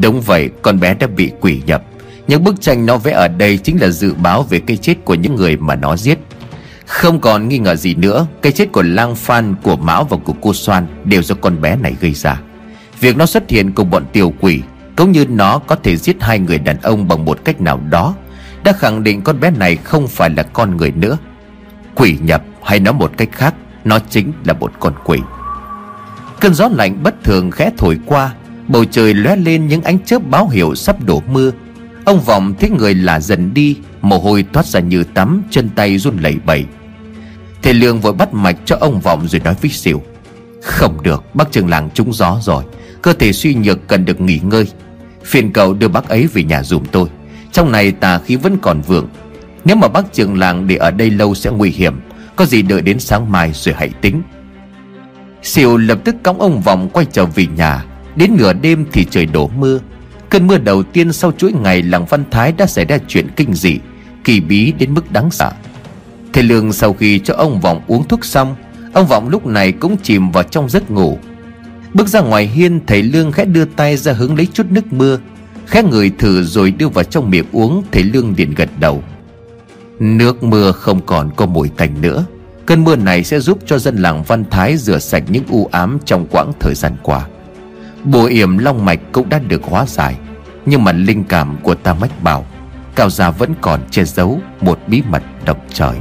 Đúng vậy con bé đã bị quỷ nhập. Những bức tranh nó vẽ ở đây Chính là dự báo về cái chết của những người mà nó giết. Không còn nghi ngờ gì nữa Cái chết của Lang Phan, của Mão và của cô Soan Đều do con bé này gây ra. Việc nó xuất hiện cùng bọn tiểu quỷ, Cũng như nó có thể giết hai người đàn ông Bằng một cách nào đó, Đã khẳng định con bé này không phải là con người nữa. Quỷ nhập hay nói một cách khác, Nó chính là một con quỷ. Cơn gió lạnh bất thường khẽ thổi qua, Bầu trời lóe lên những ánh chớp báo hiệu sắp đổ mưa. Ông vọng thấy người lạ dần đi, Mồ hôi thoát ra như tắm, Chân tay run lẩy bẩy. Thầy Lương vội bắt mạch cho ông vọng rồi nói với xỉu, Không được, Bác trường làng trúng gió rồi. Cơ thể suy nhược cần được nghỉ ngơi. Phiền cậu đưa bác ấy về nhà dùm tôi. Trong này tà khí vẫn còn vượng. Nếu mà bác trường làng để ở đây lâu sẽ nguy hiểm. Có gì đợi đến sáng mai rồi hãy tính. Siêu lập tức cõng ông vọng quay trở về nhà. Đến nửa đêm thì trời đổ mưa. Cơn mưa đầu tiên sau chuỗi ngày làng Văn Thái đã xảy ra chuyện kinh dị, Kỳ bí đến mức đáng sợ. Thầy Lương sau khi cho ông Vọng uống thuốc xong, Ông Vọng lúc này cũng chìm vào trong giấc ngủ. Bước ra ngoài hiên, thầy Lương khẽ đưa tay ra hướng lấy chút nước mưa. Khẽ người thử rồi đưa vào trong miệng uống, Thầy Lương liền gật đầu. Nước mưa không còn có mùi tành nữa. Cơn mưa này sẽ giúp cho dân làng Văn Thái rửa sạch những u ám trong quãng thời gian qua. Bùa yểm long mạch cũng đã được hóa giải, Nhưng mà linh cảm của ta mách bảo, Cao gia vẫn còn che giấu một bí mật độc trời.